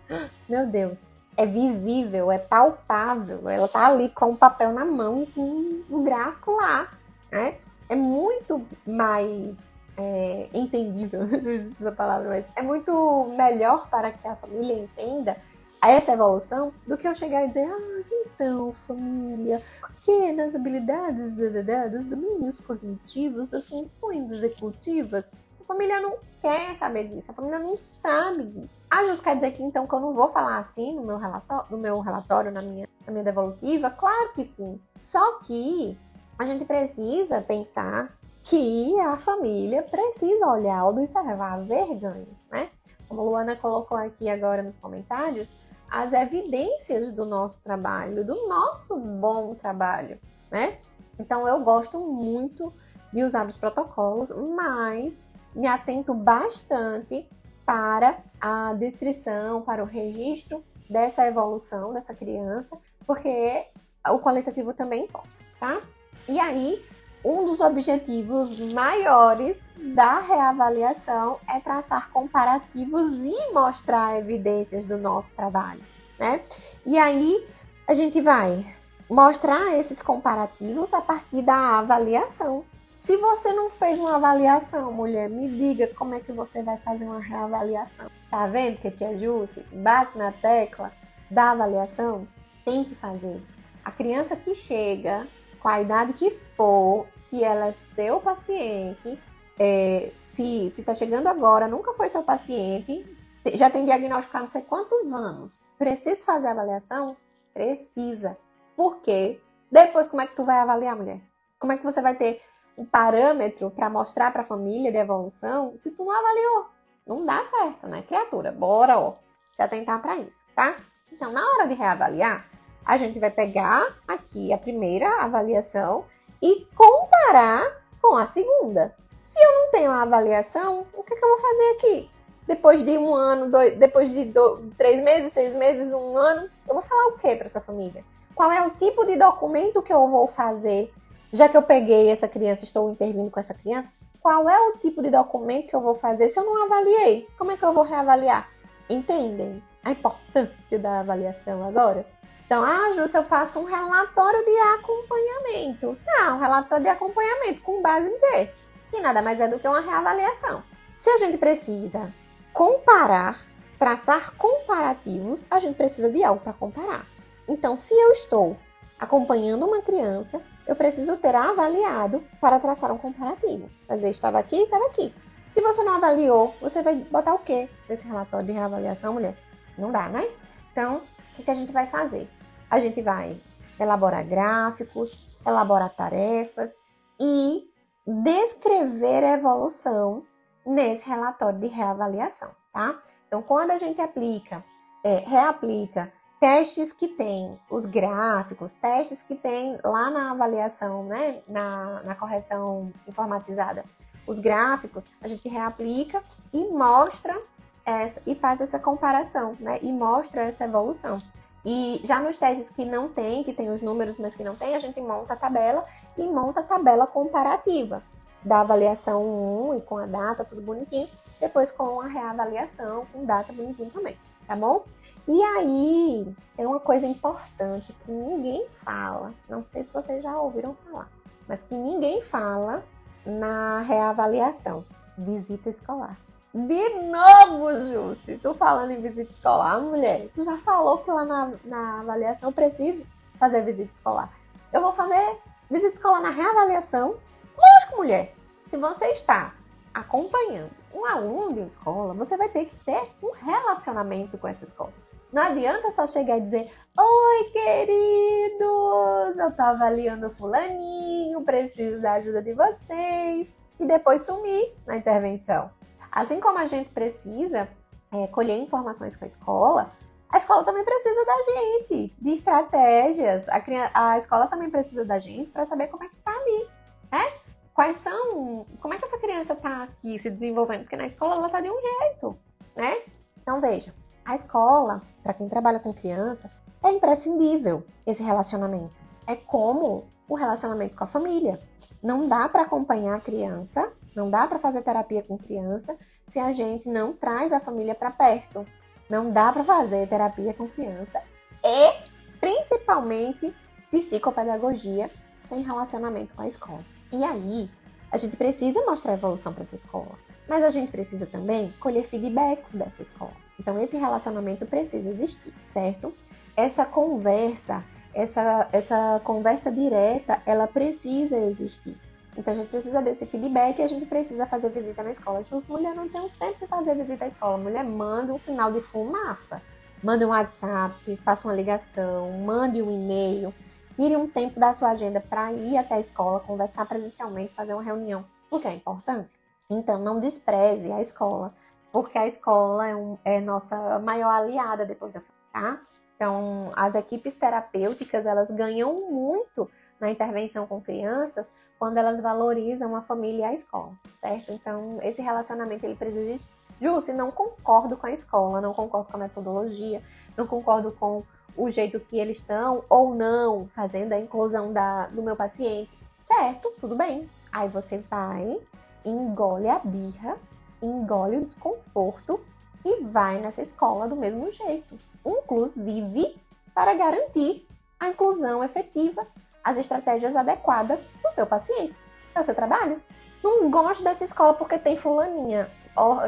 Meu Deus. É visível, é palpável. Ela tá ali com o papel na mão com o gráfico lá, né? É muito mais é, entendível, não existe essa palavra, mas é muito melhor para que a família entenda essa evolução do que eu chegar e dizer, ah, então, família, porque nas habilidades dos domínios cognitivos, das funções executivas, a família não quer saber disso, a família não sabe disso. Ah, Jus quer dizer que então que eu não vou falar assim no meu relatório, no meu relatório na, minha, na minha devolutiva? Claro que sim. Só que a gente precisa pensar que a família precisa olhar, observar ver ganhos, né? Como a Luana colocou aqui agora nos comentários, as evidências do nosso trabalho, do nosso bom trabalho, né? Então eu gosto muito de usar os protocolos, mas me atento bastante para a descrição, para o registro dessa evolução dessa criança, porque o qualitativo também importa, tá? E aí, um dos objetivos maiores da reavaliação é traçar comparativos e mostrar evidências do nosso trabalho, né? E aí, a gente vai mostrar esses comparativos a partir da avaliação. Se você não fez uma avaliação, mulher, me diga como é que você vai fazer uma reavaliação. Tá vendo que a tia Jússi bate na tecla da avaliação? Tem que fazer. A criança que chega, com a idade que for, se ela é seu paciente, é, se está chegando agora, nunca foi seu paciente, já tem diagnóstico há não sei quantos anos, precisa fazer a avaliação? Precisa. Por quê? Depois, como é que tu vai avaliar, mulher? Como é que você vai ter um parâmetro para mostrar para a família de evolução se tu não avaliou? Não dá certo, né, criatura? Bora, ó, se atentar para isso, tá? Então, na hora de reavaliar, a gente vai pegar aqui a primeira avaliação e comparar com a segunda. Se eu não tenho a avaliação, o que, é que eu vou fazer aqui? Depois de um ano, dois, depois de dois, três meses, seis meses, um ano, eu vou falar o que para essa família? Qual é o tipo de documento que eu vou fazer? Já que eu peguei essa criança, estou intervindo com essa criança, qual é o tipo de documento que eu vou fazer se eu não avaliei? Como é que eu vou reavaliar? Entendem a importância da avaliação agora? Então, ah, Ju, se eu faço um relatório de acompanhamento. Não, um relatório de acompanhamento com base em quê? Que nada mais é do que uma reavaliação. Se a gente precisa comparar, traçar comparativos, a gente precisa de algo para comparar. Então, se eu estou acompanhando uma criança, eu preciso ter avaliado para traçar um comparativo. Quer dizer, estava aqui, estava aqui. Se você não avaliou, você vai botar o quê nesse relatório de reavaliação, mulher? Não dá, né? Então, o que a gente vai fazer? A gente vai elaborar gráficos, elaborar tarefas e descrever a evolução nesse relatório de reavaliação, tá? Então, quando a gente aplica, é, reaplica testes que tem os gráficos, testes que tem lá na avaliação, né, na, na correção informatizada, os gráficos, a gente reaplica e mostra essa, e faz essa comparação, né, e mostra essa evolução. E já nos testes que não tem, que tem os números, mas que não tem, a gente monta a tabela e monta a tabela comparativa da avaliação 1 e com a data, tudo bonitinho, depois com a reavaliação com data bonitinho também, tá bom? E aí, é uma coisa importante que ninguém fala, não sei se vocês já ouviram falar, mas que ninguém fala na reavaliação: visita escolar. De novo, Jússi, tu falando em visita escolar, mulher, tu já falou que lá na, na avaliação eu preciso fazer visita escolar. Eu vou fazer visita escolar na reavaliação? Lógico, mulher. Se você está acompanhando um aluno de escola, você vai ter que ter um relacionamento com essa escola. Não adianta só chegar e dizer: Oi, queridos, eu tô avaliando fulaninho, preciso da ajuda de vocês, e depois sumir na intervenção. Assim como a gente precisa é, colher informações com a escola, a escola também precisa da gente, de estratégias. A, a escola também precisa da gente para saber como é que tá ali, né? Quais são. Como é que essa criança tá aqui se desenvolvendo? Porque na escola ela tá de um jeito, né? Então veja, a escola, para quem trabalha com criança, é imprescindível esse relacionamento. É como o relacionamento com a família. Não dá para acompanhar a criança, não dá para fazer terapia com criança se a gente não traz a família para perto. Não dá para fazer terapia com criança e principalmente psicopedagogia sem relacionamento com a escola. E aí, a gente precisa mostrar evolução para essa escola, mas a gente precisa também colher feedbacks dessa escola. Então, esse relacionamento precisa existir, certo? Essa conversa, essa, essa conversa direta, ela precisa existir. Então, a gente precisa desse feedback e a gente precisa fazer visita na escola. As mulher não tem o tempo de fazer visita à escola. A mulher manda um sinal de fumaça. Manda um WhatsApp, faça uma ligação, mande um e-mail. Tire um tempo da sua agenda para ir até a escola, conversar presencialmente, fazer uma reunião, porque é importante. Então, não despreze a escola, porque a escola é, um, é nossa maior aliada depois da tá? Então, as equipes terapêuticas, elas ganham muito na intervenção com crianças quando elas valorizam a família e a escola, certo? Então, esse relacionamento ele precisa de Jussi, não concordo com a escola, não concordo com a metodologia, não concordo com o jeito que eles estão ou não fazendo a inclusão da, do meu paciente. Certo, tudo bem. Aí você vai, engole a birra, engole o desconforto e vai nessa escola do mesmo jeito. Inclusive para garantir a inclusão efetiva, as estratégias adequadas para o seu paciente. É o seu trabalho. Não gosto dessa escola porque tem fulaninha.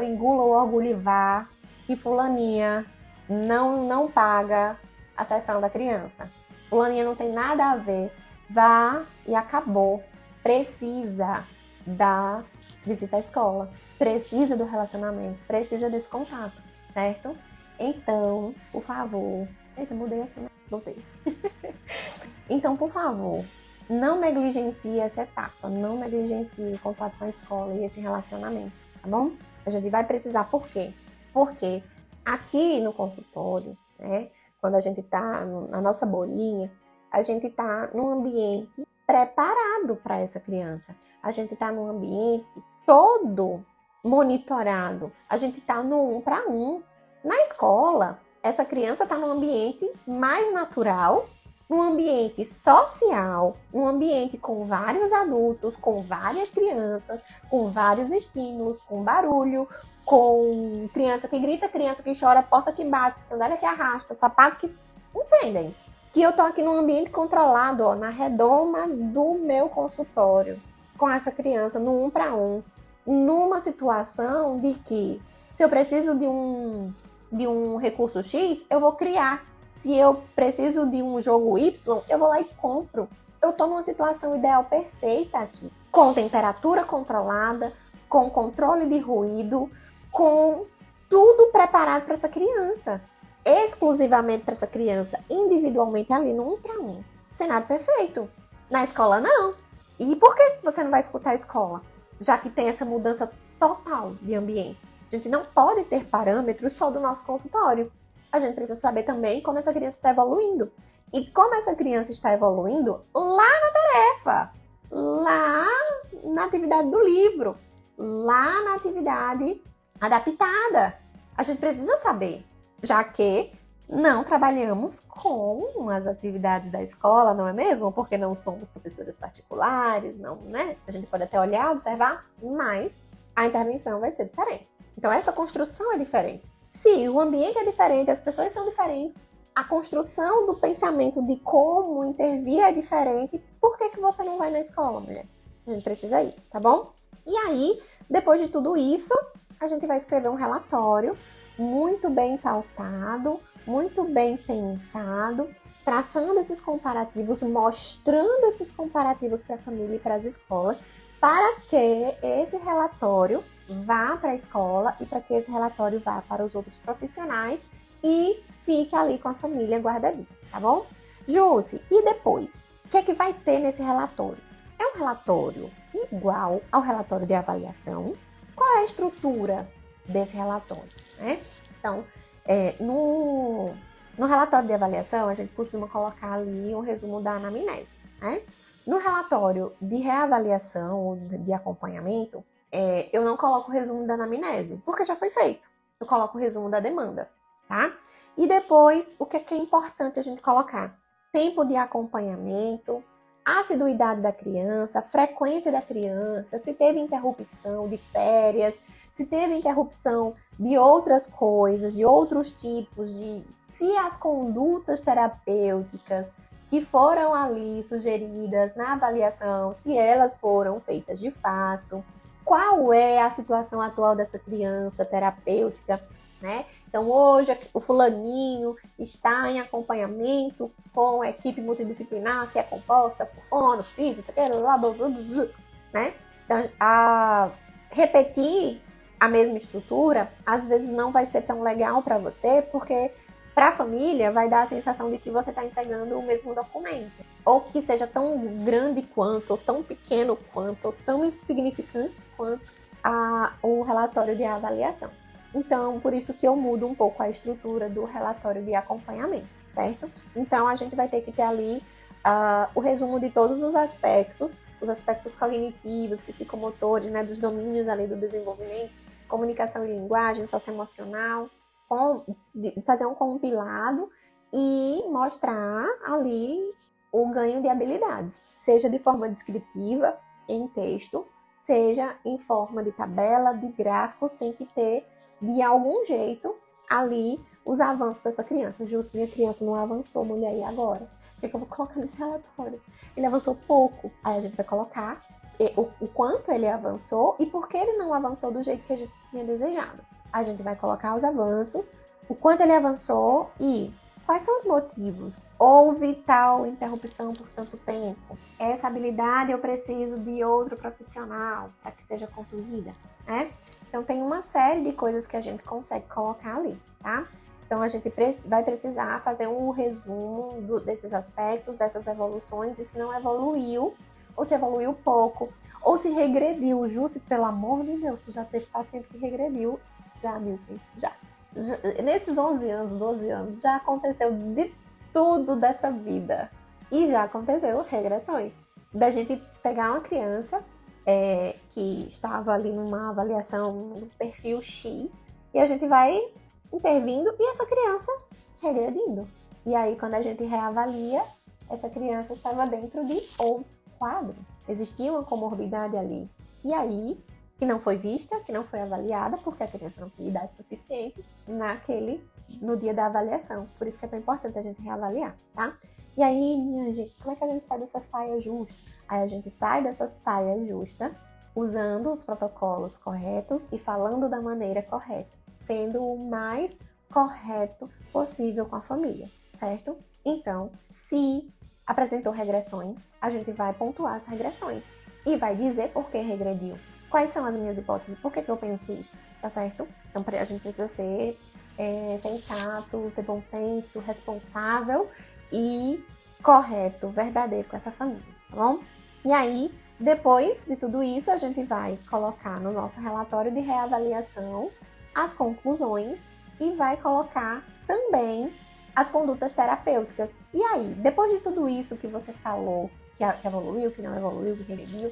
Engula o orgulho e vá. E fulaninha não, não paga a sessão da criança. Fulaninha não tem nada a ver. Vá e acabou. Precisa da visita à escola. Precisa do relacionamento. Precisa desse contato, certo? Então, por favor. Eita, mudei aqui, né? Voltei. então, por favor, não negligencie essa etapa. Não negligencie o contato com a escola e esse relacionamento, tá bom? A gente vai precisar, por quê? Porque aqui no consultório, né? quando a gente está na nossa bolinha, a gente está num ambiente preparado para essa criança. A gente está num ambiente todo monitorado. A gente está no um para um. Na escola, essa criança está num ambiente mais natural, num ambiente social, um ambiente com vários adultos, com várias crianças, com vários estímulos, com barulho, com criança que grita, criança que chora, porta que bate, sandália que arrasta, sapato que. Entendem? Que eu tô aqui num ambiente controlado, ó, na redoma do meu consultório, com essa criança, no um para um, numa situação de que se eu preciso de um, de um recurso X, eu vou criar. Se eu preciso de um jogo Y, eu vou lá e compro. Eu tô numa situação ideal perfeita aqui, com temperatura controlada, com controle de ruído, com tudo preparado para essa criança, exclusivamente para essa criança, individualmente ali no um para um. Cenário perfeito. Na escola não. E por que você não vai escutar a escola? Já que tem essa mudança total de ambiente. A gente não pode ter parâmetros só do nosso consultório. A gente precisa saber também como essa criança está evoluindo. E como essa criança está evoluindo lá na tarefa, lá na atividade do livro, lá na atividade adaptada. A gente precisa saber, já que não trabalhamos com as atividades da escola, não é mesmo? Porque não somos professoras particulares, não, né? A gente pode até olhar, observar, mas a intervenção vai ser diferente. Então essa construção é diferente. Se o ambiente é diferente, as pessoas são diferentes, a construção do pensamento de como intervir é diferente, por que, que você não vai na escola, mulher? A gente precisa ir, tá bom? E aí, depois de tudo isso, a gente vai escrever um relatório muito bem pautado, muito bem pensado, traçando esses comparativos, mostrando esses comparativos para a família e para as escolas, para que esse relatório vá para a escola e para que esse relatório vá para os outros profissionais e fique ali com a família guardadinha, tá bom? Jússi, e depois? O que é que vai ter nesse relatório? É um relatório igual ao relatório de avaliação, qual é a estrutura desse relatório? Né? Então, é, no, no relatório de avaliação, a gente costuma colocar ali um resumo da anamnese. Né? No relatório de reavaliação ou de acompanhamento, é, eu não coloco o resumo da anamnese, porque já foi feito. Eu coloco o resumo da demanda, tá? E depois, o que é, que é importante a gente colocar? Tempo de acompanhamento, assiduidade da criança, frequência da criança, se teve interrupção de férias, se teve interrupção de outras coisas, de outros tipos, de se as condutas terapêuticas que foram ali sugeridas na avaliação, se elas foram feitas de fato, qual é a situação atual dessa criança terapêutica né? Então hoje o fulaninho está em acompanhamento com a equipe multidisciplinar que é composta por fono, físico, blá, blá, blá, blá, né? Então, a repetir a mesma estrutura às vezes não vai ser tão legal para você, porque para a família vai dar a sensação de que você está entregando o mesmo documento. ou que seja tão grande quanto, ou tão pequeno quanto, ou tão insignificante quanto a, o relatório de avaliação. Então, por isso que eu mudo um pouco a estrutura do relatório de acompanhamento, certo? Então, a gente vai ter que ter ali uh, o resumo de todos os aspectos, os aspectos cognitivos, psicomotores, né, dos domínios ali do desenvolvimento, comunicação e linguagem, socioemocional, com, fazer um compilado e mostrar ali o ganho de habilidades, seja de forma descritiva, em texto, seja em forma de tabela, de gráfico, tem que ter de algum jeito ali os avanços dessa criança. Justo, minha criança não avançou, mulher, e agora? O é que eu vou colocar nesse relatório? Ele avançou pouco, aí a gente vai colocar o, o quanto ele avançou e por que ele não avançou do jeito que a gente tinha desejado. A gente vai colocar os avanços, o quanto ele avançou e quais são os motivos. Houve tal interrupção por tanto tempo. Essa habilidade eu preciso de outro profissional para que seja concluída, né? Então tem uma série de coisas que a gente consegue colocar ali, tá? Então a gente vai precisar fazer um resumo do, desses aspectos, dessas evoluções, e se não evoluiu, ou se evoluiu pouco, ou se regrediu. Jusce, pelo amor de Deus, tu já teve paciente que regrediu. Já, Milson, já. já. Nesses 11 anos, 12 anos, já aconteceu de tudo dessa vida. E já aconteceu regressões. Da gente pegar uma criança é, que estava ali numa avaliação no perfil X e a gente vai intervindo e essa criança regredindo. E aí, quando a gente reavalia, essa criança estava dentro de outro quadro. Existia uma comorbidade ali. E aí, que não foi vista, que não foi avaliada, porque a criança não tinha idade suficiente naquele, no dia da avaliação. Por isso que é tão importante a gente reavaliar, tá? E aí, minha gente, como é que a gente sai dessa saia justa? Aí a gente sai dessa saia justa usando os protocolos corretos e falando da maneira correta, sendo o mais correto possível com a família, certo? Então, se apresentou regressões, a gente vai pontuar as regressões e vai dizer por que regrediu. Quais são as minhas hipóteses? Por que, que eu penso isso? Tá certo? Então a gente precisa ser é, sensato, ter bom senso, responsável e correto, verdadeiro com essa família, tá bom? E aí, depois de tudo isso, a gente vai colocar no nosso relatório de reavaliação as conclusões e vai colocar também as condutas terapêuticas. E aí, depois de tudo isso que você falou, que, evoluiu, que não evoluiu, que regrediu,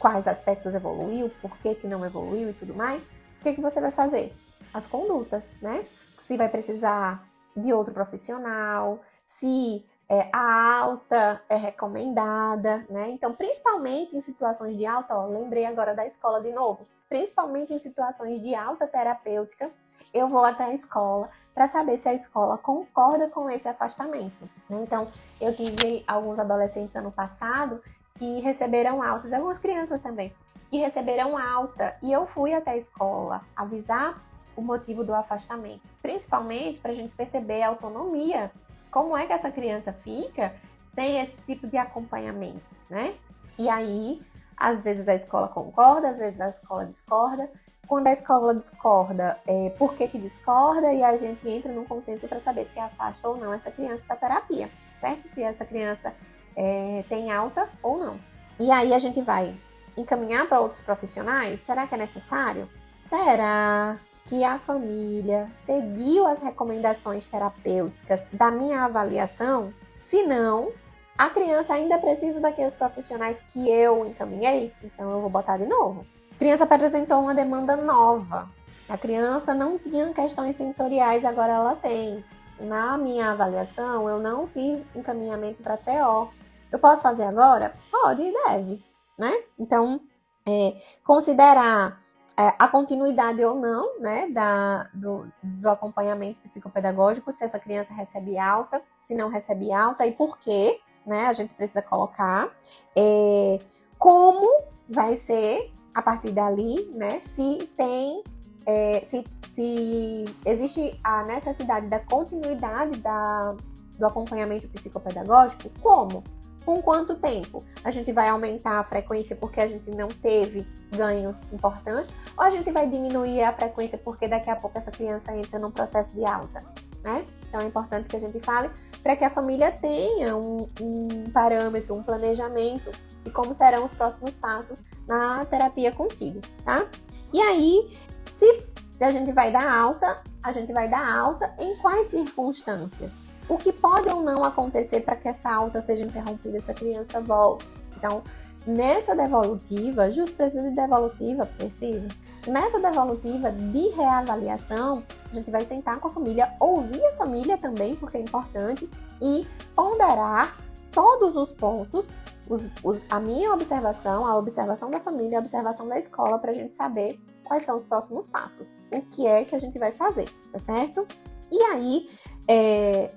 quais aspectos evoluiu, por que, que não evoluiu e tudo mais, o que, que você vai fazer? As condutas, né? Se vai precisar de outro profissional, se é, a alta é recomendada, né? Então, principalmente em situações de alta, ó, lembrei agora da escola de novo, principalmente em situações de alta terapêutica, eu vou até a escola para saber se a escola concorda com esse afastamento. Né? Então, eu tive alguns adolescentes ano passado que receberam altas, algumas crianças também, que receberam alta, e eu fui até a escola avisar o motivo do afastamento, principalmente para a gente perceber a autonomia, como é que essa criança fica sem esse tipo de acompanhamento, né? E aí, às vezes a escola concorda, às vezes a escola discorda, quando a escola discorda, é, por que, que discorda, e a gente entra num consenso para saber se afasta ou não essa criança da terapia, certo? Se essa criança é, tem alta ou não. E aí a gente vai encaminhar para outros profissionais? Será que é necessário? Será que a família seguiu as recomendações terapêuticas da minha avaliação? Se não, a criança ainda precisa daqueles profissionais que eu encaminhei, então eu vou botar de novo. A criança apresentou uma demanda nova. A criança não tinha questões sensoriais, agora ela tem. Na minha avaliação, eu não fiz encaminhamento para TO. Eu posso fazer agora? Pode e deve, né? Então, é, considerar é, a continuidade ou não, né, da, do, do acompanhamento psicopedagógico, se essa criança recebe alta, se não recebe alta e por quê, né? A gente precisa colocar. É, como vai ser a partir dali, né, se tem, é, se, se existe a necessidade da continuidade da, do acompanhamento psicopedagógico, como? Com quanto tempo? A gente vai aumentar a frequência porque a gente não teve ganhos importantes, ou a gente vai diminuir a frequência porque daqui a pouco essa criança entra num processo de alta, né? Então é importante que a gente fale para que a família tenha um, um parâmetro, um planejamento de como serão os próximos passos na terapia contigo, tá? E aí, se a gente vai dar alta, a gente vai dar alta em quais circunstâncias? O que pode ou não acontecer para que essa alta seja interrompida, essa criança volte? Então, nessa devolutiva, justo precisa de devolutiva? Precisa. Nessa devolutiva de reavaliação, a gente vai sentar com a família, ouvir a família também, porque é importante, e ponderar todos os pontos, os, os, a minha observação, a observação da família, a observação da escola, para a gente saber quais são os próximos passos, o que é que a gente vai fazer, tá certo? E aí, é,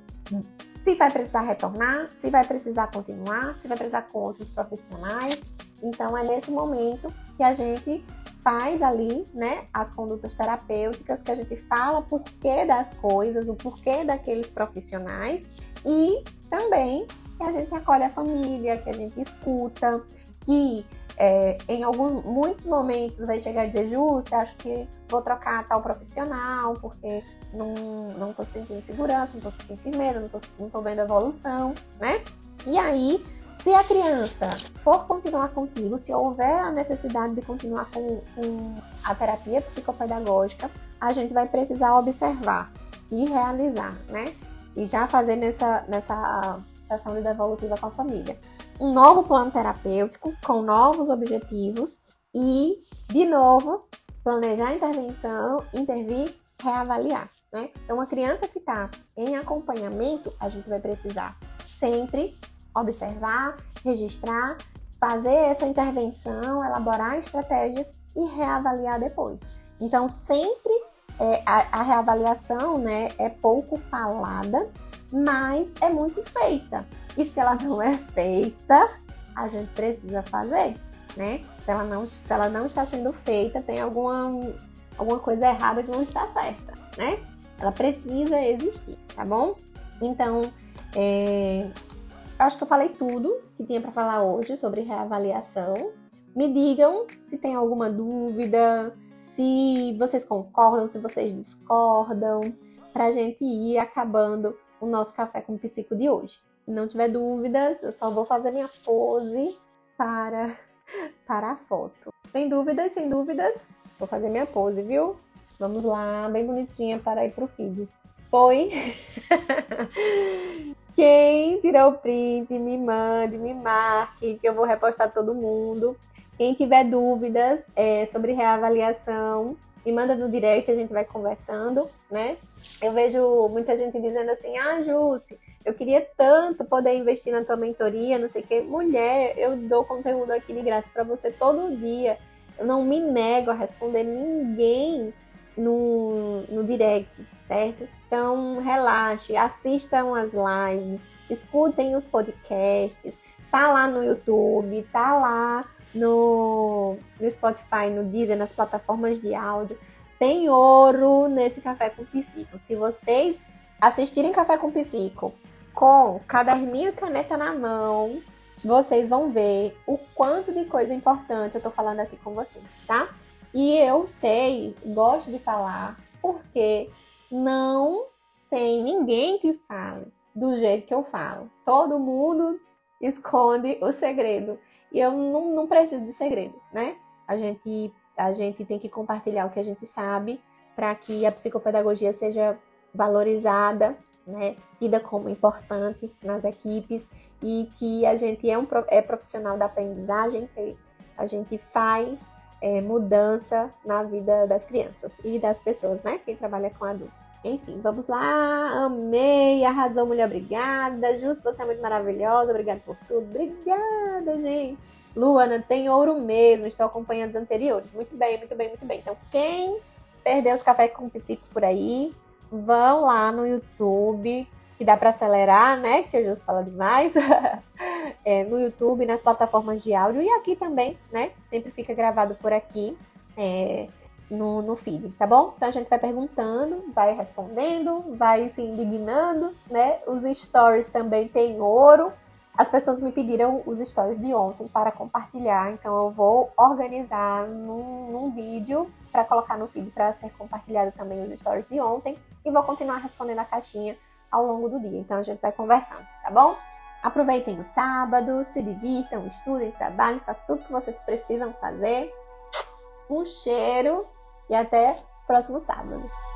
se vai precisar retornar, se vai precisar continuar, se vai precisar com outros profissionais. Então, é nesse momento que a gente faz ali, né, as condutas terapêuticas, que a gente fala o porquê das coisas, o porquê daqueles profissionais e também que a gente acolhe a família, que a gente escuta, que é, em alguns, muitos momentos vai chegar e dizer, Ju, você acha que vou trocar tal profissional, porque não, não tô sentindo segurança, não tô sentindo firmeza, não tô, não tô vendo evolução, né? E aí, se a criança for continuar contigo, se houver a necessidade de continuar com, com a terapia psicopedagógica, a gente vai precisar observar e realizar, né? E já fazer nessa, nessa sessão de devolutiva com a família. Um novo plano terapêutico com novos objetivos e, de novo, planejar a intervenção, intervir, reavaliar. Né? Então, uma criança que está em acompanhamento, a gente vai precisar sempre observar, registrar, fazer essa intervenção, elaborar estratégias e reavaliar depois. Então, sempre é, a, a, reavaliação né, é pouco falada, mas é muito feita. E se ela não é feita, a gente precisa fazer, né? Se ela não, se ela não está sendo feita, tem alguma, alguma coisa errada que não está certa, né? Ela precisa existir, tá bom? Então, é, acho que eu falei tudo que tinha para falar hoje sobre reavaliação. Me digam se tem alguma dúvida, se vocês concordam, se vocês discordam, para a gente ir acabando o nosso café com psico de hoje. Se não tiver dúvidas, eu só vou fazer minha pose para, para a foto. Sem dúvidas, sem dúvidas, vou fazer minha pose, viu? Vamos lá, bem bonitinha para ir pro feed. Foi. Quem tirou o print, me mande, me marque, que eu vou repostar todo mundo. Quem tiver dúvidas é, sobre reavaliação, me manda no direct, a gente vai conversando, né? Eu vejo muita gente dizendo assim, ah, Jússi, eu queria tanto poder investir na tua mentoria, não sei o quê. Mulher, eu dou conteúdo aqui de graça para você todo dia. Eu não me nego a responder ninguém no, no direct, certo? Então, relaxe, assistam as lives, escutem os podcasts, tá lá no YouTube, tá lá no, no Spotify, no Deezer, nas plataformas de áudio. Tem ouro nesse Café com Psico. Se vocês assistirem Café com Psico com caderninho e caneta na mão, vocês vão ver o quanto de coisa importante eu tô falando aqui com vocês, tá? E eu sei, gosto de falar, porque não tem ninguém que fale do jeito que eu falo. Todo mundo esconde o segredo. E eu não, não preciso de segredo, né? A gente, a gente tem que compartilhar o que a gente sabe para que a psicopedagogia seja valorizada, né? Tida como importante nas equipes e que a gente é um é profissional da aprendizagem, que a gente faz é, mudança na vida das crianças e das pessoas, né? Quem trabalha com adultos. Enfim, vamos lá. Amei, arrasou, mulher, obrigada. Justo, você é muito maravilhosa, obrigada por tudo. Obrigada, gente. Luana, tem ouro mesmo, estou acompanhando os anteriores. Muito bem, muito bem, muito bem. Então, quem perdeu os cafés com psico por aí, vão lá no YouTube, que dá para acelerar, né? Que eu já fala demais. é, no YouTube, nas plataformas de áudio e aqui também, né? Sempre fica gravado por aqui é, no, no feed, tá bom? Então a gente vai perguntando, vai respondendo, vai se indignando, né? Os stories também tem ouro. As pessoas me pediram os stories de ontem para compartilhar, então eu vou organizar num, num vídeo para colocar no feed para ser compartilhado também os stories de ontem e vou continuar respondendo a caixinha ao longo do dia. Então a gente vai conversando, tá bom? Aproveitem o sábado, se divirtam, estudem, trabalhem, façam tudo que vocês precisam fazer. Um cheiro e até próximo sábado.